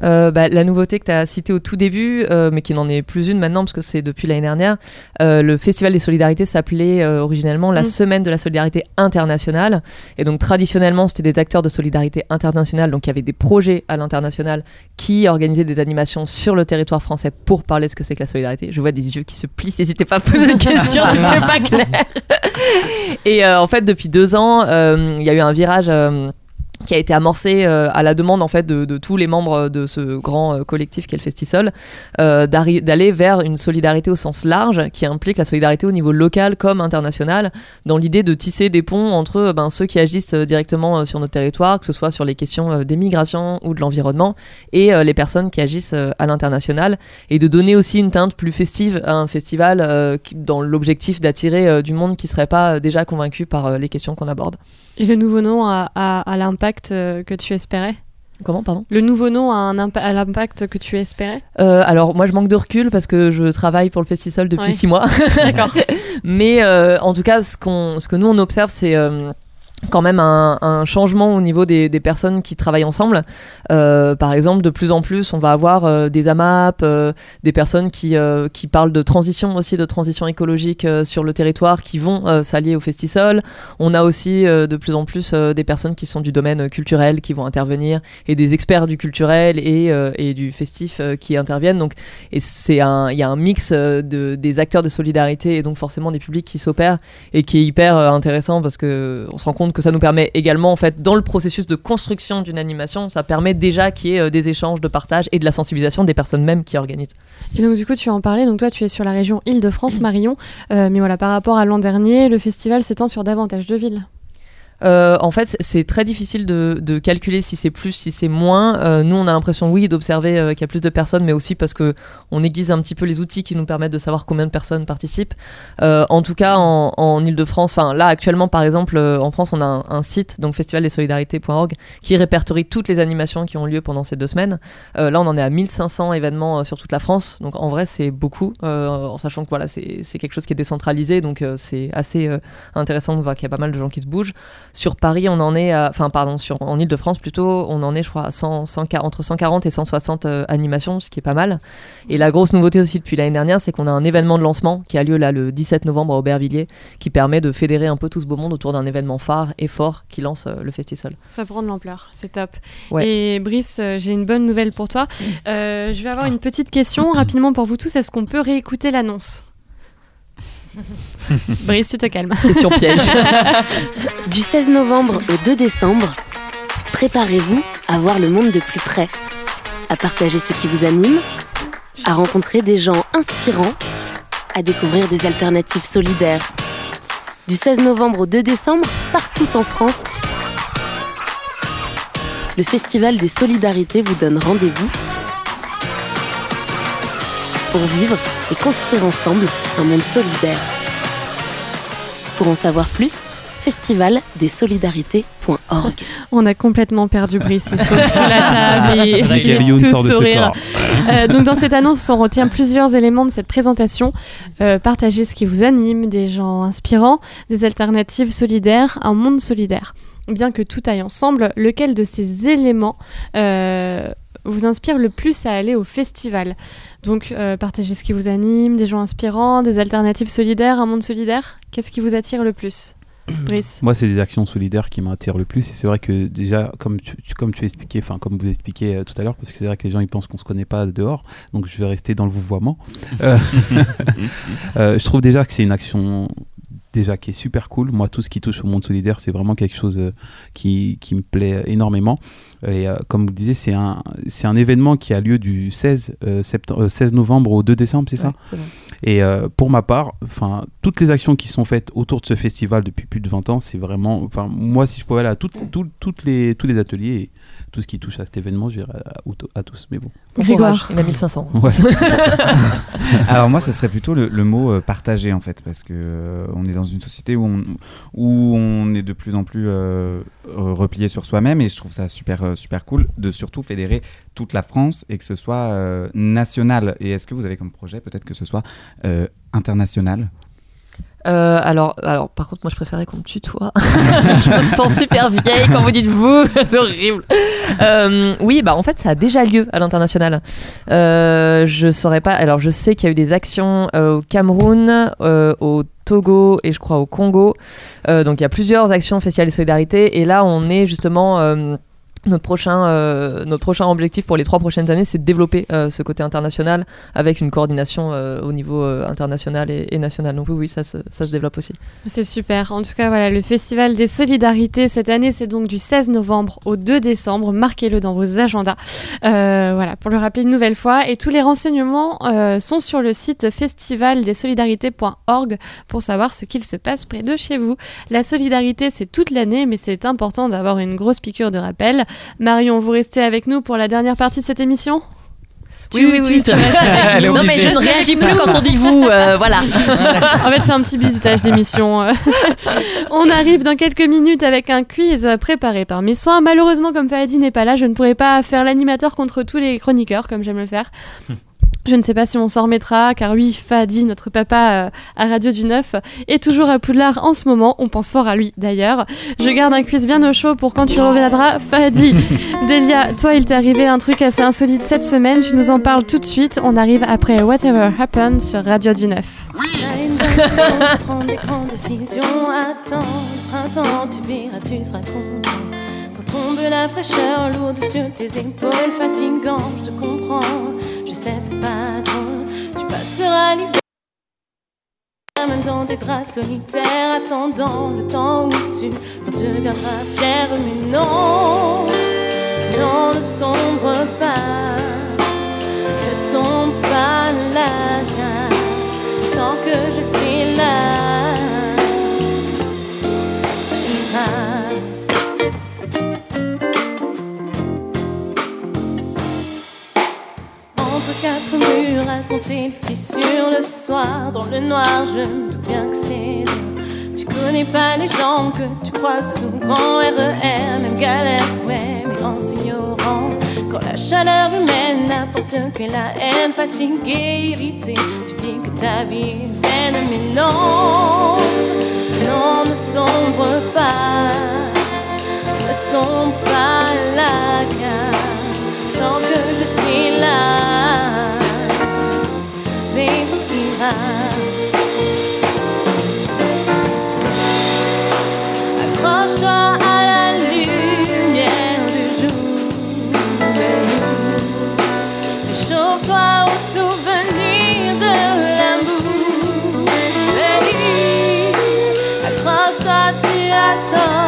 Euh, bah, la nouveauté que tu as citée au tout début, euh, mais qui n'en est plus une maintenant parce que c'est depuis l'année dernière, euh, le Festival des Solidarités s'appelait originellement la Mm. Semaine de la Solidarité Internationale. Et donc traditionnellement, c'était des acteurs de solidarité internationale, donc il y avait des projets à l'international qui organisaient des animations sur le territoire français pour parler de ce que c'est que la solidarité. Je vois des yeux qui se plissent, n'hésitez pas à poser des questions si c'est pas clair. *laughs* Et en fait, depuis deux ans, il y a eu un virage. Qui a été amorcé euh, à la demande en fait de, tous les membres de ce grand euh, collectif qu'est le Festisol, euh, d'aller vers une solidarité au sens large qui implique la solidarité au niveau local comme international, dans l'idée de tisser des ponts entre euh, ben, ceux qui agissent directement sur notre territoire, que ce soit sur les questions des migrations ou de l'environnement, et les personnes qui agissent à l'international, et de donner aussi une teinte plus festive à un festival dans l'objectif d'attirer du monde qui serait pas déjà convaincu par les questions qu'on aborde. Et le nouveau nom a, a- a l'impact euh, que tu espérais Comment, pardon? Le nouveau nom a, un l'impact que tu espérais? Euh, alors moi je manque de recul parce que je travaille pour le Festisol depuis Ouais. six mois. *laughs* D'accord. *laughs* Mais euh, en tout cas ce, qu'on, ce que nous on observe c'est euh, quand même un, un changement au niveau des, des personnes qui travaillent ensemble. Euh, par exemple de plus en plus on va avoir euh, des AMAP, euh, des personnes qui, euh, qui parlent de transition aussi, de transition écologique euh, sur le territoire qui vont euh, s'allier au Festisol. On a aussi de plus en plus des personnes qui sont du domaine culturel qui vont intervenir et des experts du culturel et, et du festif qui interviennent. Donc, et c'est il y a un mix de, des acteurs de solidarité et donc forcément des publics qui s'opèrent et qui est hyper intéressant parce que on se rend compte que ça nous permet également en fait dans le processus de construction d'une animation, ça permet déjà qu'il y ait euh, des échanges de partage et de la sensibilisation des personnes mêmes qui organisent. Et donc du coup, tu en parlais, donc toi tu es sur la région Île-de-France, Marion, Euh, mais voilà, par rapport à l'an dernier, le festival s'étend sur davantage de villes. Euh, en fait, c'est- très difficile de, de calculer si c'est plus, si c'est moins. Euh, nous, on a l'impression, oui, d'observer euh, qu'il y a plus de personnes, mais aussi parce que on aiguise un petit peu les outils qui nous permettent de savoir combien de personnes participent. Euh, en tout cas, en, en Ile-de-France, enfin là, actuellement, par exemple, euh, en France, on a un, site, donc festivaldesolidarités.org, qui répertorie toutes les animations qui ont lieu pendant ces deux semaines. Là, on en est à 1500 événements sur toute la France. Donc, en vrai, c'est beaucoup, en sachant que voilà, c'est quelque chose qui est décentralisé, donc c'est assez intéressant de voir qu'il y a pas mal de gens qui se bougent. Sur Paris, on en est à, enfin, pardon, sur, en Ile-de-France plutôt, on en est, je crois, à 100, 140, entre 140 et 160 euh, animations, ce qui est pas mal. Et la grosse nouveauté aussi depuis l'année dernière, c'est qu'on a un événement de lancement qui a lieu là le 17 novembre à Aubervilliers, qui permet de fédérer un peu tout ce beau monde autour d'un événement phare et fort qui lance euh, le festival. Ça prend de l'ampleur, c'est top. Ouais. Et Brice, euh, j'ai une bonne nouvelle pour toi. Je vais avoir une petite question rapidement pour vous tous. Est-ce qu'on peut réécouter l'annonce? *laughs* Brice, tu te calmes. Question piège. *laughs* Du 16 novembre au 2 décembre, préparez-vous à voir le monde de plus près, à partager ce qui vous anime, à rencontrer des gens inspirants, à découvrir des alternatives solidaires. Du 16 novembre au 2 décembre, partout en France, le Festival des Solidarités vous donne rendez-vous pour vivre et construire ensemble un monde solidaire. Pour en savoir plus, festivaldesolidarités.org. *laughs* On a complètement perdu Brice. Il se pose sur la *laughs* table et il Michael est Youn tout sourire. Euh, donc dans cette annonce, on retient plusieurs éléments de cette présentation. Euh, partager ce qui vous anime, des gens inspirants, des alternatives solidaires, un monde solidaire. Bien que tout aille ensemble, lequel de ces éléments euh, vous inspire le plus à aller au festival? Donc euh, partager ce qui vous anime, des gens inspirants, des alternatives solidaires, un monde solidaire. Qu'est-ce qui vous attire le plus *clears throat* Brice Moi, c'est des actions solidaires qui m'attirent le plus. Et c'est vrai que déjà, comme tu, comme tu expliquais, enfin comme vous expliquez euh, tout à l'heure, parce que c'est vrai que les gens ils pensent qu'on se connaît pas dehors, donc je vais rester dans le vouvoiement. Euh, *laughs* *laughs* euh, je trouve déjà que c'est une action déjà qui est super cool. Moi, tout ce qui touche au monde solidaire, c'est vraiment quelque chose euh, qui, qui me plaît énormément. Et euh, comme vous le disiez, c'est un, c'est un événement qui a lieu du 16, euh, septem- euh, 16 novembre au 2 décembre, c'est ça Ouais, c'est bon. et euh, pour ma part, enfin, toutes les actions qui sont faites autour de ce festival depuis plus de 20 ans, c'est vraiment, enfin, moi, si je pouvais aller à toutes, toutes, toutes les, tous les ateliers tout ce qui touche à cet événement, j'irais à, à tous. Mais bon. Grégoire. courage, il a 1500. Ouais. *laughs* Alors moi, ce serait plutôt le, le mot euh, partager en fait, parce que euh, on est dans une société où on, où on est de plus en plus euh, replié sur soi-même, et je trouve ça super euh, super cool de surtout fédérer toute la France et que ce soit euh, national. Et est-ce que vous avez comme projet peut-être que ce soit euh, international? Euh, alors, alors, par contre, moi, je préférais qu'on me tutoie. *laughs* je me sens super vieille quand vous dites vous. *laughs* C'est horrible. Euh, oui, bah en fait, ça a déjà lieu à l'international. Euh, je saurais pas. Alors, je sais qu'il y a eu des actions euh, au Cameroun, au Togo et je crois au Congo. Donc, il y a plusieurs actions Festival de Solidarité. Et là, on est justement. Notre prochain, euh, notre prochain objectif pour les trois prochaines années, c'est de développer euh, ce côté international avec une coordination euh, au niveau euh, international et, national. Donc oui, ça se, développe aussi. C'est super. En tout cas, voilà, le Festival des Solidarités cette année, c'est donc du 16 novembre au 2 décembre. Marquez-le dans vos agendas. Voilà, pour le rappeler une nouvelle fois. Et tous les renseignements sont sur le site festivaldesolidarités.org pour savoir ce qu'il se passe près de chez vous. La solidarité, c'est toute l'année, mais c'est important d'avoir une grosse piqûre de rappel. Marion, vous restez avec nous pour la dernière partie de cette émission Oui, oui, oui. tu *laughs* Elle est. Non, mais je ne réagis plus quand on dit vous. euh, voilà. *laughs* En fait, c'est un petit bisutage d'émission. *laughs* On arrive dans quelques minutes avec un quiz préparé par mes soins. Malheureusement, comme Fahadi n'est pas là, je ne pourrai pas faire l'animateur contre tous les chroniqueurs, comme j'aime le faire. Je ne sais pas si on s'en remettra, car oui, Fahadi, notre papa euh, à Radio du Neuf, est toujours à Poudlard en ce moment. On pense fort à lui d'ailleurs. Je garde un quiz bien au chaud pour quand tu reviendras. Fahadi, *laughs* Delia, toi, il t'est arrivé un truc assez insolite cette semaine. Tu nous en parles tout de suite. On arrive après Whatever Happened sur Radio du Neuf. prendre des grandes décisions. Attends, printemps, tu verras, tu seras content. Tombe la fraîcheur lourde sur tes épaules, fatigant, je te comprends. Je sais, c'est pas drôle. Tu passeras l'hiver. Même dans des draps solitaires, attendant le temps où tu redeviendras fier. Mais non, non, ne sombre pas, ne sombre pas là tant que je suis là, raconter les fissures le soir dans le noir. Je me doute bien que c'est dur. Tu connais pas les gens que tu crois souvent. RER, même galère, ouais, mais en s'ignorant. Quand la chaleur humaine n'apporte que la haine, fatiguée, irritée, tu dis que ta vie est vaine, mais non, non, ne sombre pas, ne sombre pas la gare, tant que je suis là, Accroche-toi à la lumière du jour. Réchauffe-toi au souvenir de l'amour. Accroche-toi, tu attends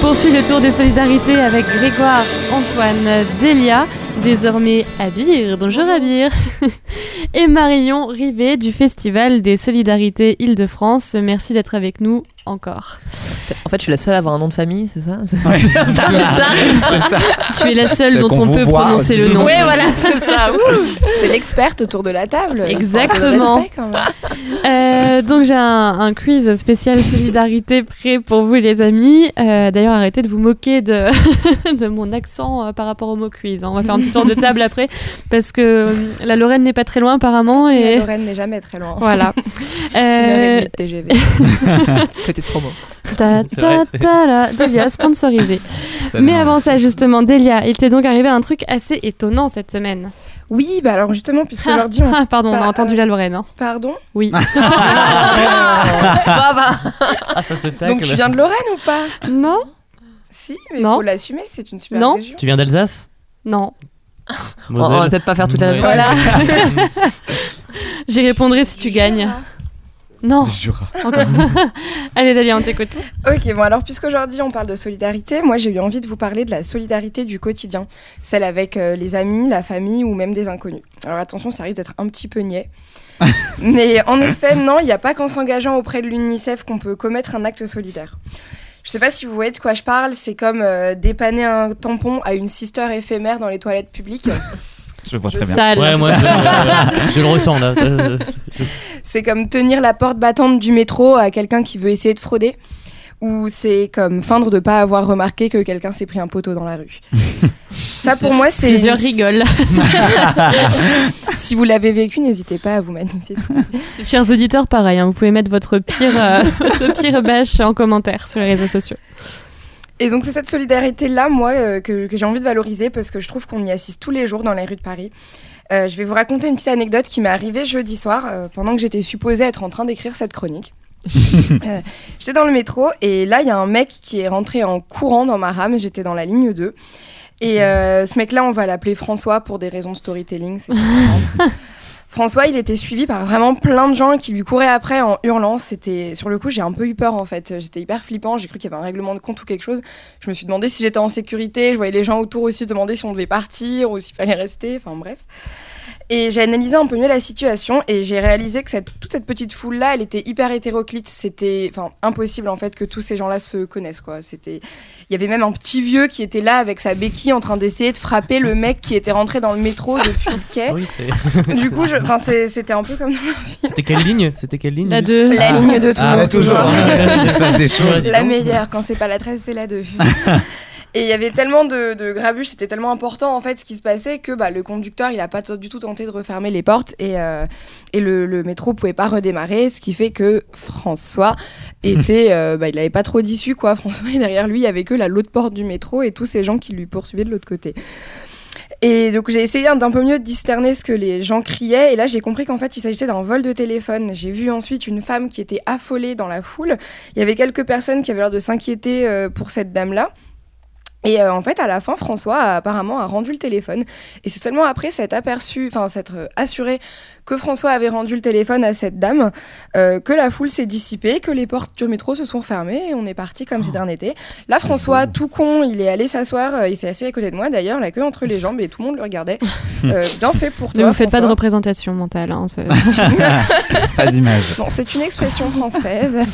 poursuit le tour des solidarités avec Grégoire Antoine Delia, désormais Abir. Bonjour Abir. *laughs* Et Marion Rivet du Festival des Solidarités Île-de-France. Merci d'être avec nous encore. En fait, je suis la seule à avoir un nom de famille, c'est ça C'est *laughs* *laughs* C'est ça. Tu es la seule dont on peut prononcer aussi. le nom. Oui, voilà, c'est ça. *laughs* C'est l'experte autour de la table. Exactement. Euh, donc j'ai un, un quiz spécial solidarité prêt pour vous les amis. Euh, D'ailleurs arrêtez de vous moquer de, de mon accent euh, par rapport au mot quiz. hein. On va faire un petit tour de table après parce que euh, la Lorraine n'est pas très loin apparemment La Lorraine n'est jamais très loin. voilà. Une heure et demie de TGV. Petite promo. ta, ta, ta, là, Delia sponsorisé. *laughs* Mais avant ça justement Delia, il t'est donc arrivé un truc assez étonnant cette semaine. Oui, bah alors justement, puisqu'aujourd'hui on... Ah, pardon, on a Bah, entendu euh, la Lorraine. hein. Pardon? Oui. *laughs* Bah, bah. Ah, ça se tacle. Donc tu viens de Lorraine ou pas? Non Si, mais il Non. faut l'assumer, c'est une super Non. région. Tu viens d'Alsace? Non. On on va peut-être pas faire toute la. Voilà. *laughs* J'y répondrai si tu gagnes. Non. Du Jura. Encore. *laughs* Allez Delia, on t'écoute. Ok, bon alors puisqu'aujourd'hui on parle de solidarité, moi j'ai eu envie de vous parler de la solidarité du quotidien, celle avec euh, les amis, la famille ou même des inconnus. Alors attention, ça risque d'être un petit peu niais. *laughs* Mais en effet, non, il n'y a pas qu'en s'engageant auprès de l'UNICEF qu'on peut commettre un acte solidaire. Je sais pas si vous voyez de quoi je parle, c'est comme euh, dépanner un tampon à une sister éphémère dans les toilettes publiques. *laughs* Je vois très bien. Sale. Ouais, moi, je, je le ressens là. C'est comme tenir la porte battante du métro à quelqu'un qui veut essayer de frauder. Ou c'est comme feindre de pas avoir remarqué que quelqu'un s'est pris un poteau dans la rue. *laughs* Ça pour moi c'est... Plusieurs rigolent. *laughs* Si vous l'avez vécu, n'hésitez pas à vous manifester. Chers auditeurs, pareil, hein, vous pouvez mettre votre pire, euh, *laughs* votre pire bâche en commentaire sur les réseaux sociaux. Et donc c'est cette solidarité-là, moi, euh, que, que j'ai envie de valoriser parce que je trouve qu'on y assiste tous les jours dans les rues de Paris. Euh, je vais vous raconter une petite anecdote qui m'est arrivée jeudi soir euh, pendant que j'étais supposée être en train d'écrire cette chronique. *laughs* Euh, j'étais dans le métro et là il y a un mec qui est rentré en courant dans ma rame, j'étais dans la ligne 2. Et euh, ce mec-là, on va l'appeler François pour des raisons de storytelling. c'est. *laughs* François, il était suivi par vraiment plein de gens qui lui couraient après en hurlant. C'était sur le coup, j'ai un peu eu peur en fait. J'étais hyper flippant. J'ai cru qu'il y avait un règlement de compte ou quelque chose. Je me suis demandé si j'étais en sécurité. Je voyais les gens autour aussi se demander si on devait partir ou s'il fallait rester. Enfin bref. Et j'ai analysé un peu mieux la situation et j'ai réalisé que cette, toute cette petite foule-là, elle était hyper hétéroclite. C'était enfin, impossible en fait que tous ces gens-là se connaissent. Quoi. C'était... Il y avait même un petit vieux qui était là avec sa béquille en train d'essayer de frapper le mec qui était rentré dans le métro depuis le quai. Oui, Du coup, je... enfin, c'était un peu comme C'était quelle ligne? C'était quelle ligne? La 2. la Ah. ligne de toujours. Ah, bah, toujours. *laughs* Des choses. La meilleure, quand c'est pas la 13, c'est la 2. *laughs* Et il y avait tellement de, de grabuge, c'était tellement important en fait ce qui se passait que bah, le conducteur il a pas du tout tenté de refermer les portes et, euh, et le, le métro pouvait pas redémarrer, ce qui fait que François *laughs* était, euh, bah, il avait pas trop d'issue quoi. *laughs* François et derrière lui il y avait que la l'autre porte du métro et tous ces gens qui lui poursuivaient de l'autre côté. Et donc j'ai essayé d'un peu mieux discerner ce que les gens criaient et là j'ai compris qu'en fait il s'agissait d'un vol de téléphone. J'ai vu ensuite une femme qui était affolée dans la foule. Il y avait quelques personnes qui avaient l'air de s'inquiéter euh, pour cette dame-là. Et euh, en fait, à la fin, François a, apparemment a rendu le téléphone. Et c'est seulement après s'être aperçu, enfin s'être euh, assuré que François avait rendu le téléphone à cette dame, euh, que la foule s'est dissipée, que les portes du métro se sont fermées et on est parti comme si de rien n'était. Là, François, tout con, il est allé s'asseoir, euh, il s'est assis à côté de moi d'ailleurs, la queue entre les jambes et tout le monde le regardait. *laughs* Euh, bien fait pour Ne toi. vous faites pas de représentation mentale. hein, *laughs* Pas d'image. Bon, c'est une expression française. *laughs*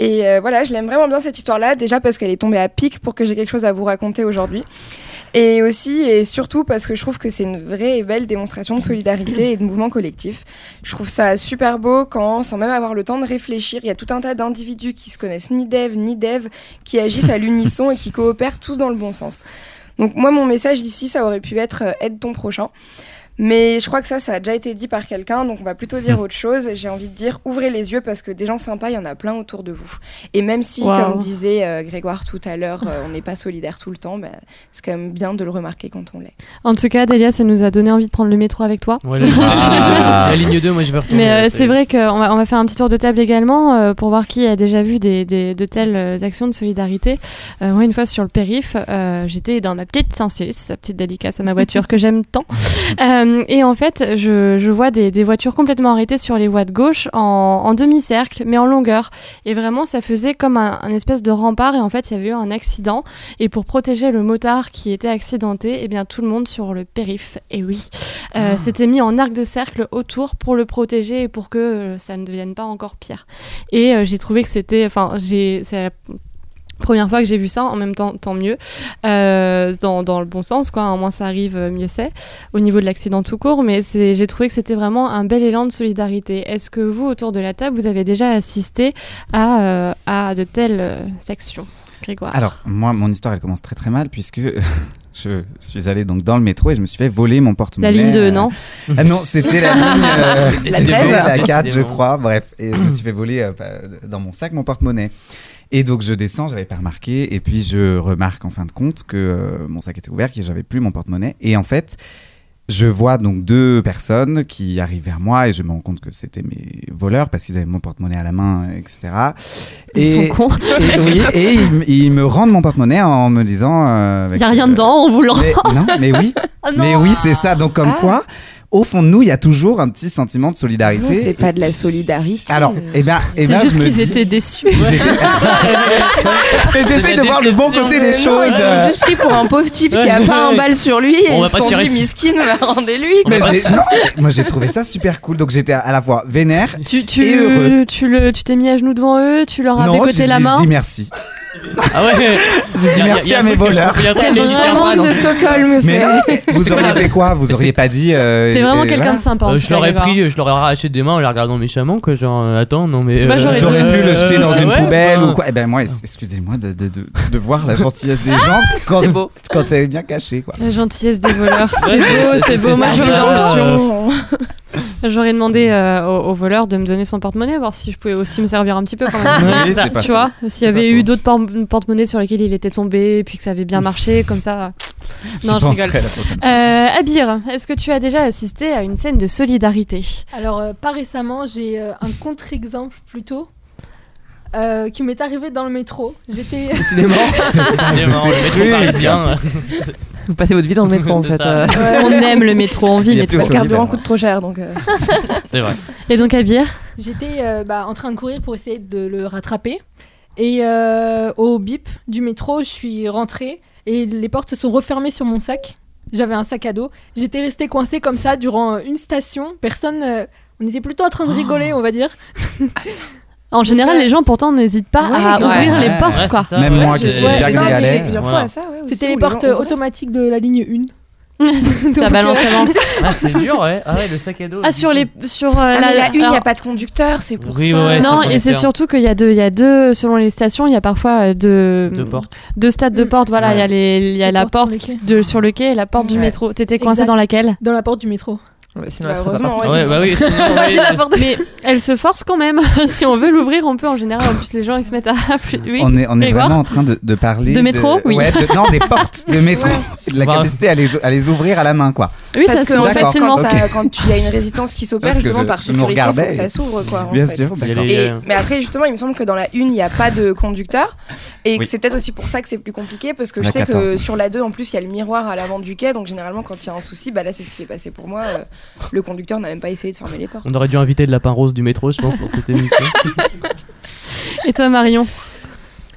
Et euh, voilà, je l'aime vraiment bien cette histoire-là, déjà parce qu'elle est tombée à pic pour que j'ai quelque chose à vous raconter aujourd'hui. Et aussi et surtout parce que je trouve que c'est une vraie et belle démonstration de solidarité et de mouvement collectif. Je trouve ça super beau quand, sans même avoir le temps de réfléchir, il y a tout un tas d'individus qui se connaissent ni dev ni dev, qui agissent à l'unisson et qui coopèrent tous dans le bon sens. Donc moi, mon message ici, ça aurait pu être euh, aide ton prochain. Mais je crois que ça, ça a déjà été dit par quelqu'un, donc on va plutôt dire autre chose. J'ai envie de dire, ouvrez les yeux parce que des gens sympas, il y en a plein autour de vous. Et même si, Wow. comme disait euh, Grégoire tout à l'heure, euh, on n'est pas solidaire tout le temps, bah, c'est quand même bien de le remarquer quand on l'est. En tout cas, Delia, ça nous a donné envie de prendre le métro avec toi. Ouais, la, ligne- Ah. la ligne 2, moi je vais retourner. Mais euh, c'est vrai qu'on va, on va faire un petit tour de table également euh, pour voir qui a déjà vu des, des- de telles actions de solidarité. Euh, moi, une fois sur le périph, euh, j'étais dans ma petite 106, sa petite dédicace à ma voiture que j'aime tant. *laughs* Euh, et en fait, je, je vois des, des voitures complètement arrêtées sur les voies de gauche en, en demi-cercle, mais en longueur. Et vraiment, ça faisait comme un, un espèce de rempart. Et en fait, il y avait eu un accident. Et pour protéger le motard qui était accidenté, eh bien, tout le monde sur le périph. Et oui, euh, s'était mis en arc de cercle autour pour le protéger et pour que euh, ça ne devienne pas encore pire. Et euh, j'ai trouvé que c'était, enfin, j'ai, c'est la première fois que j'ai vu ça. En même temps, tant mieux, euh, dans, dans le bon sens, quoi. Au moins ça arrive, euh, mieux c'est. Au niveau de l'accident tout court, mais j'ai trouvé que c'était vraiment un bel élan de solidarité. Est-ce que vous, autour de la table, vous avez déjà assisté à, euh, à de telles actions, Grégoire? Alors, moi, mon histoire, elle commence très très mal puisque *laughs* je suis allé donc dans le métro et je me suis fait voler mon porte-monnaie. La ligne 2, euh, non Ah non, c'était la ligne euh, *laughs* Décidément. c'était la 4, je crois. Bref, et je me suis *clears throat* fait voler euh, bah, dans mon sac mon porte-monnaie. Et donc je descends, j'avais pas remarqué, et puis je remarque en fin de compte que euh, mon sac était ouvert, que j'avais plus mon porte-monnaie. Et en fait, je vois donc deux personnes qui arrivent vers moi et je me rends compte que c'était mes voleurs parce qu'ils avaient mon porte-monnaie à la main, etc. Ils et, sont cons. et, *laughs* oui, et ils, me rendent mon porte-monnaie en me disant. euh, Il avec, n'y a rien euh, dedans, on vous le rend. mais, non, mais oui. *laughs* Ah non. Mais oui, c'est ça. Donc, comme Ah. quoi, au fond de nous, il y a toujours un petit sentiment de Non, solidarité. c'est pas de la solidarité. Alors, eh ben, eh C'est ben, juste je me qu'ils dis- étaient déçus. ils étaient- *laughs* j'essaie de voir le bon côté des Non, choses. ils l'ont juste pris pour un pauvre type qui a pas un bal sur lui et On va ils pas se sont tirer dit sur- miskin, rendez-lui. Moi j'ai trouvé ça super cool. Donc j'étais à la fois vénère. Tu, tu, Et heureux. tu, le, tu t'es mis à genoux devant eux, tu leur as j'ai la main. je dis merci. Ah ouais J'ai dit merci y a à mes voleurs. que le syndrome de Stockholm, Mais c'est. non, vous auriez pas dit quoi? Vous auriez pas dit. euh, T'es vraiment euh, quelqu'un voilà. de sympa. Euh, je l'aurais pris, je l'aurais arraché des mains en les regardant méchamment, quoi. Genre, euh, attends, non mais. Bah, j'aurais Vous auriez pu le jeter dans une ouais, poubelle ou quoi? Eh ben moi, excusez-moi de, de, de, de voir la gentillesse des *laughs* gens quand, beau. quand elle est bien cachée. Quoi. La gentillesse des voleurs, c'est beau, c'est- c'est c'est- beau. c'est Moi. *laughs* j'aurais demandé euh, au, au voleur de me donner son porte-monnaie, voir si je pouvais aussi me servir un petit peu quand même. *laughs* Oui, c'est ça. c'est tu vois, s'il y C'est avait eu d'autres por- porte-monnaies sur lesquels il était tombé, et puis que ça avait bien marché, comme ça. *laughs* Non, je penserai rigole. Euh, Abir, est-ce que tu as déjà assisté à une scène de solidarité? Alors, euh, pas récemment, j'ai euh, un contre-exemple plutôt euh, qui m'est arrivé dans le métro. J'étais. Décidément. *laughs* Décidément, le métro trucs. parisien. Vous passez votre vie dans le métro en *laughs* fait. ça. euh. On aime le métro, on vit Il y a métro. tout Le carburant coûte trop cher donc. euh, *laughs* C'est vrai. Et donc Abir J'étais euh, bah, en train de courir pour essayer de le rattraper. Et euh, au bip du métro, je suis rentrée et les portes se sont refermées sur mon sac. J'avais un sac à dos. J'étais restée coincée comme ça durant une station. Personne. euh, on était plutôt en train de rigoler, on va dire. *laughs* En général, les gens pourtant n'hésitent pas Ouais, à ouais. ouvrir Ouais, les ouais, portes, ouais, quoi. ça, Même ouais, moi j'ai- qui suis bien galère. Voilà. fois à ça, ouais, aussi, C'était les portes euh, automatiques de la ligne 1. *laughs* ça balance, ça balance. *laughs* Ah, c'est dur, ouais. Ah, ouais, le sac à dos. Ah, sur les, sur euh, Ah, la, la une, il n'y a pas de conducteur, c'est pour Oui, ça. ouais, ouais, non, et c'est surtout qu'il y a deux, il y a deux, selon les stations, il y a parfois euh, deux, Deux portes. deux stades de Mm. porte. Voilà, il y a les, il y a Les la portes porte sur le qui- quai. de, sur le quai et la porte du métro. T'étais coincée Exact. dans laquelle? Dans la porte du métro. Ouais, sinon, Bah, elle pas heureusement, ouais, bah oui, sinon, oui, de- Mais elle se force quand même. *laughs* si on veut l'ouvrir, on peut en général. En plus, les gens ils se mettent à. *laughs* Oui. On est, on est Grégoire vraiment en train de, de parler. De métro, oui. ouais, de- non, des portes de métro. De la Bah. capacité à les, à les ouvrir à la main, quoi. Oui, Parce ça que se en fait fait, facilement. quand, Ok. ça- quand il y a une résistance qui s'opère, justement je- par sécurité, faut que ça s'ouvre. Quoi, en Bien fait. sûr, Et, mais après, justement, il me semble que dans la 1, il n'y a pas de conducteur. Et que Oui. c'est peut-être aussi pour ça que c'est plus compliqué. Parce que je sais 14. que sur la 2, en plus, il y a le miroir à l'avant du quai. Donc généralement, quand il y a un souci, bah là, c'est ce qui s'est passé pour moi. Le conducteur n'a même pas essayé de fermer les portes. On aurait dû inviter le lapin rose du métro, je pense, dans cette émission. *laughs* *laughs* Et toi, Marion?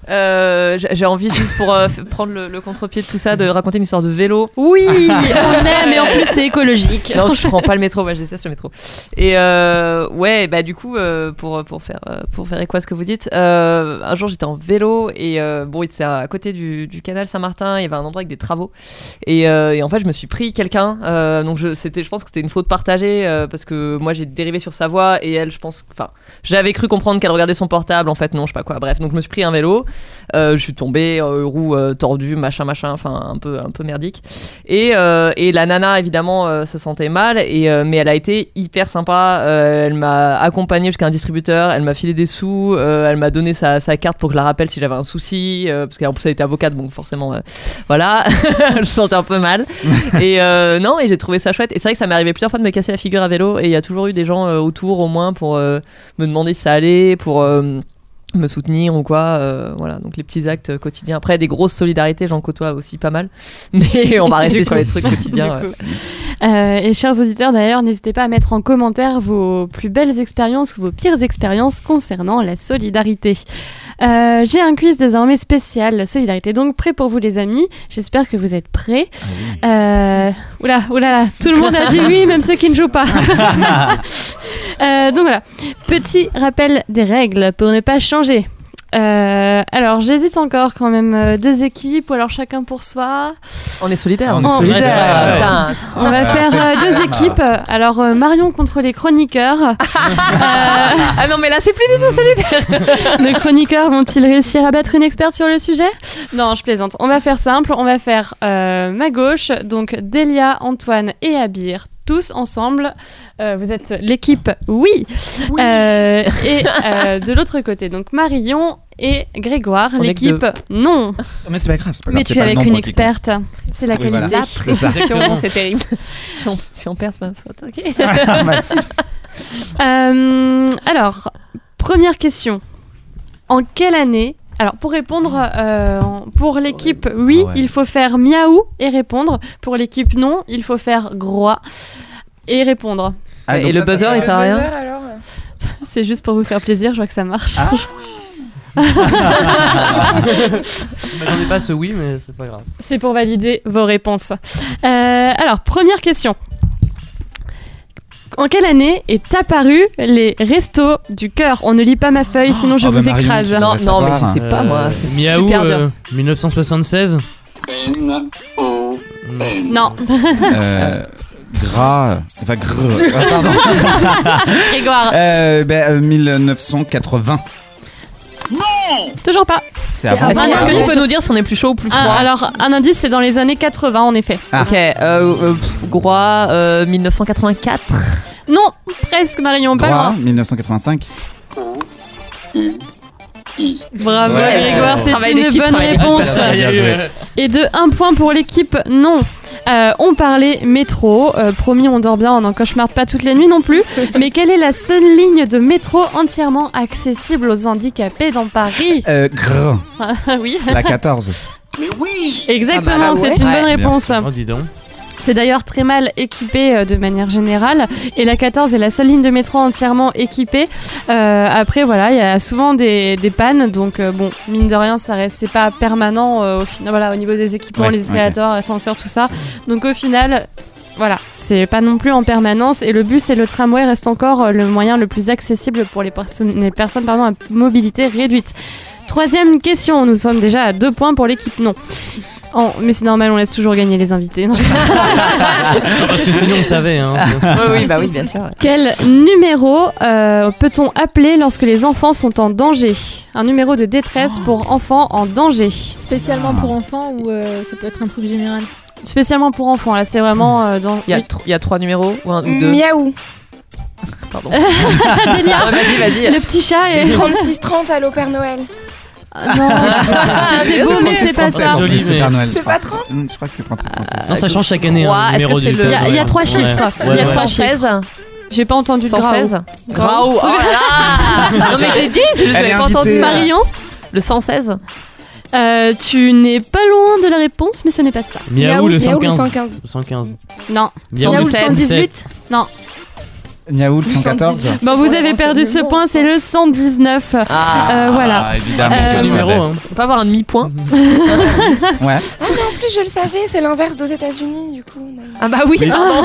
Euh, j'ai envie juste pour euh, prendre le, le contre-pied de tout ça de raconter une histoire de vélo. Oui, *laughs* on aime et en plus c'est écologique. Non, je prends pas le métro, moi je déteste le métro. Et euh, ouais, bah du coup, pour, pour, faire, pour faire écho à ce que vous dites, un jour j'étais en vélo et bon, c'était à côté du, du canal Saint-Martin, il y avait un endroit avec des travaux. Et, et en fait, je me suis pris quelqu'un, donc je, c'était, je pense que c'était une faute partagée parce que moi j'ai dérivé sur sa voie et elle, je pense, enfin, j'avais cru comprendre qu'elle regardait son portable, en fait, non, je sais pas quoi. Bref, donc je me suis pris un vélo, je suis tombé, euh, roue euh, tordue, machin, machin, enfin, un peu, un peu merdique. Et, euh, et la nana, évidemment, euh, se sentait mal, et, euh, mais elle a été hyper sympa. Euh, elle m'a accompagné jusqu'à un distributeur, elle m'a filé des sous, euh, elle m'a donné sa, sa carte pour que je la rappelle si j'avais un souci, euh, parce qu'en plus elle était avocate, donc forcément, euh, voilà, *laughs* je se sentais un peu mal. *laughs* et euh, non, et j'ai trouvé ça chouette. Et c'est vrai que ça m'est arrivé plusieurs fois de me casser la figure à vélo, et il y a toujours eu des gens euh, autour au moins pour euh, me demander si ça allait, pour. euh, me soutenir ou quoi euh, voilà. Donc les petits actes quotidiens. Après des grosses solidarités j'en côtoie aussi pas mal. *laughs* Mais *laughs* on va rester sur les trucs quotidiens ouais. Euh, et chers auditeurs, d'ailleurs, n'hésitez pas à mettre en commentaire vos plus belles expériences ou vos pires expériences concernant la solidarité. Euh, J'ai un quiz désormais spécial solidarité, donc prêt pour vous les amis. J'espère que vous êtes prêts. Euh, oula, oula, tout le monde a dit oui, même ceux qui ne jouent pas. *laughs* Euh, donc voilà, petit rappel des règles pour ne pas changer. Euh, alors j'hésite encore quand même euh, deux équipes ou alors chacun pour soi. on est solidaires On est Oh, solidaires. ouais, ouais. Putain. On va faire euh, deux équipes. Alors euh, Marion contre les chroniqueurs. *laughs* Euh, ah non mais là c'est plus du tout solidaire *laughs* nos chroniqueurs vont-ils réussir à battre une experte sur le sujet? Non, je plaisante. On va faire simple. On va faire euh, ma gauche, donc Delia, Antoine et Abir. Tous ensemble, Euh, vous êtes l'équipe oui. Euh, et *laughs* euh, de l'autre côté, donc Marion et Grégoire, l'équipe non. Mais c'est pas grave. c'est pas grave, Mais tu es avec une experte, c'est la Oui, voilà. qualité. la *laughs* C'est terrible *laughs* si on, si on perd c'est ma faute ok Ah, alors, première question. En quelle année alors pour répondre, euh, pour l'équipe oui, Ah ouais. il faut faire miaou et répondre. Pour l'équipe non, il faut faire groix et répondre. Ah, Et le ça, ça buzzer, il sert à rien *laughs* C'est juste pour vous faire plaisir, je vois que ça marche. Ah. *laughs* *laughs* Pas à ce oui, mais c'est pas grave. C'est pour valider vos réponses. Euh, alors, première question. En quelle année est apparu les restos du cœur? On ne lit pas ma feuille, sinon je Oh, bah, vous Marion, écrase. non non mais je sais pas moi Euh, c'est Miaou, super dur euh, 1976 Non, Euh, gras. Enfin, gr. Ah, *laughs* pardon. Grégoire, Euh, ben, 1980. toujours pas. C'est avant. est-ce que- Ah, est-ce que non, tu peux nous dire si on est plus chaud ou plus Ah, froid? alors, un indice, c'est dans les années 80, en effet. Ah. ok euh, euh, pff, Groix euh, 1984 Non, presque, Marion, pas Gras, loin. 1985. Bravo, Ouais. Grégoire, c'est Travail une d'équipe, bonne travail réponse. Bien joué. Et de un point pour l'équipe, non. Euh, on parlait métro. Euh, promis, on dort bien, on n'en cauchemarde pas toutes les nuits non plus. *laughs* Mais quelle est la seule ligne de métro entièrement accessible aux handicapés dans Paris Euh, gr. *laughs* Ah oui, La 14. exactement, Ah bah ouais. c'est une bonne réponse. Oh, dis donc. C'est d'ailleurs très mal équipé euh, de manière générale et la 14 est la seule ligne de métro entièrement équipée. Euh, après voilà, il y a souvent des, des pannes donc euh, bon, mine de rien ça reste c'est pas permanent euh, au final voilà au niveau des équipements, Ouais, les escalators, ascenseurs tout ça. Donc au final voilà, c'est pas non plus en permanence et le bus et le tramway restent encore le moyen le plus accessible pour les, personnes les personnes pardon, à mobilité réduite. Troisième question, nous sommes déjà à deux points pour l'équipe non. Oh, mais c'est normal, on laisse toujours gagner les invités. Non, je- Parce que sinon on savait. Hein. *laughs* Oui, oui, bah oui, bien sûr. Quel numéro euh, peut-on appeler lorsque les enfants sont en danger? Un numéro de détresse pour enfants en danger. Spécialement pour enfants ou euh, ça peut être un truc général? Spécialement pour enfants, là c'est vraiment euh, dans... Il y, a Oui. tr- il y a trois numéros ou, un, ou deux? Miaou. Pardon. *laughs* Ah, vas-y, vas-y. le petit chat C'est est... *laughs* 36-30 à Père Noël. Ah, non, *laughs* c'était beau mais c'est pas ça. je C'est pas 30 Hum, Je crois que c'est 36 37. Non, ça change chaque année. Hein, Il y a- trois chiffres. Il y a ouais. trois 116 J'ai pas entendu le 116 grau. Oh là *laughs* Non mais j'ai dit, je Elle l'avais est pas entendu. Marion, Le 116 euh, tu n'es pas loin de la réponse mais ce n'est pas ça. Miaou le Miaou, le 115. 115. Le 115. Non. Miaou Miaou le le 118. Miaou, le 114. 118. Bon, vous avez perdu ce point, c'est le 119. Ah, Euh, voilà. Ah, évidemment, Euh, numéro. hein. On peut avoir un demi-point *laughs* Ouais. Ah, mais en plus, je le savais, c'est l'inverse aux États-Unis, du coup. Ah bah oui, Oui. Évidemment.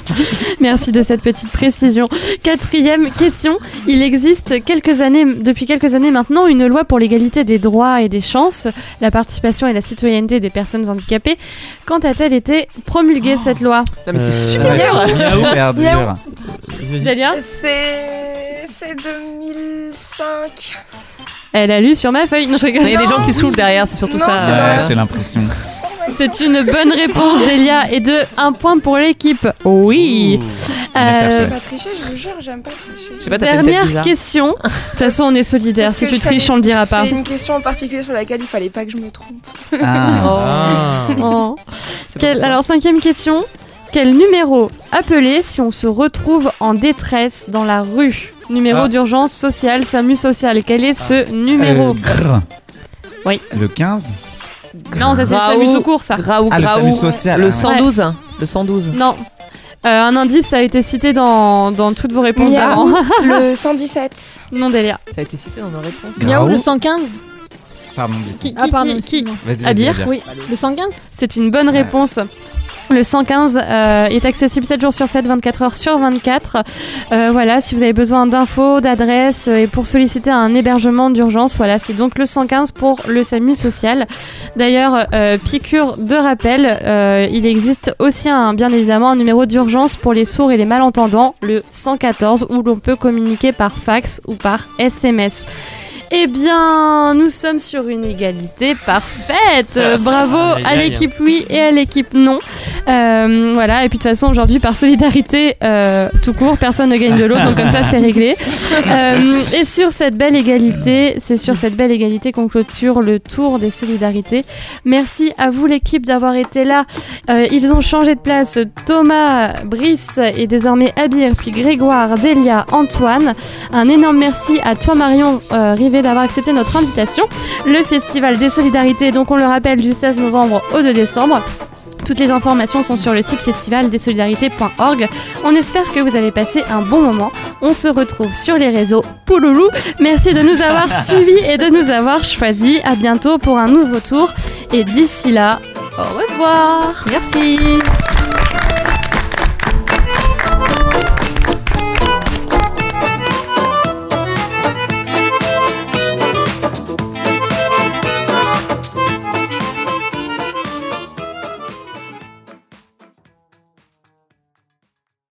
*laughs* Merci de cette petite précision. Quatrième question. Il existe quelques années, depuis quelques années maintenant une loi pour l'égalité des droits et des chances, la participation et la citoyenneté des personnes handicapées. Quand a-t-elle été promulguée cette loi? Non mais c'est Euh, super. Super dur. Delia C'est. C'est 2005. Elle a lu sur ma feuille. Non, je rigole. Il y a des gens qui saoulent derrière, c'est surtout Non, ça. c'est euh, Ouais, j'ai l'impression. C'est une bonne réponse, Delia, et de un point pour l'équipe. Oui. Euh, pas tricher, je vous jure, j'aime pas tricher. Je sais pas, t'as fait une tête dernière bizarre. question. De toute façon, on est solidaires. Parce Si que tu je triches, savais- on le dira pas. C'est une question en particulier sur laquelle il fallait pas que je me trompe. Ah. Ah. Oh. C'est Quel- bon. alors, cinquième question. Quel numéro appeler si on se retrouve en détresse dans la rue? Numéro Ah. d'urgence sociale, SAMU social. Quel est ce numéro? Euh. Oui. Le 15 Non, ça c'est le. SAMU tout court, ça. Graou, Ah, le Graou. salut social. Le ah. 112. Le 112. Non. Euh, un indice a été cité dans, dans toutes vos réponses d'avant. Le *laughs* 117. non, Delia. Ça a été cité dans nos réponses. Miaou le 115 Pardon. Qui, Ah qui- pardon, qui- qui vas-y. Oui, le 115 C'est une bonne réponse. Le 115 euh, est accessible 7 jours sur 7, 24 heures sur 24. Euh, voilà, si vous avez besoin d'infos, d'adresses euh, et pour solliciter un hébergement d'urgence, voilà, c'est donc le 115 pour le SAMU social. D'ailleurs, piqûre de rappel, il existe aussi bien évidemment un numéro d'urgence pour les sourds et les malentendants, le 114, où l'on peut communiquer par fax ou par SMS. Eh bien, nous sommes sur une égalité parfaite. Euh, Bravo à l'équipe oui et à l'équipe non. Euh, voilà, et puis de toute façon, aujourd'hui, par solidarité euh, tout court, personne ne gagne de l'autre, donc comme ça, c'est réglé. *laughs* Euh, et sur cette belle égalité, c'est sur cette belle égalité qu'on clôture le tour des solidarités. Merci à vous, l'équipe, d'avoir été là. Ils ont changé de place. Thomas, Brice et désormais Abir, puis Grégoire, Delia, Antoine. Un énorme merci à toi, Marion euh, D'avoir accepté notre invitation. Le Festival des Solidarités, donc on le rappelle, du 16 novembre au 2 décembre. Toutes les informations sont sur le site festivaldesolidarités.org. On espère que vous avez passé un bon moment. On se retrouve sur les réseaux Pouloulou. Merci de nous avoir *laughs* suivis et de nous avoir choisis. À bientôt pour un nouveau tour. Et d'ici là, au revoir. Merci.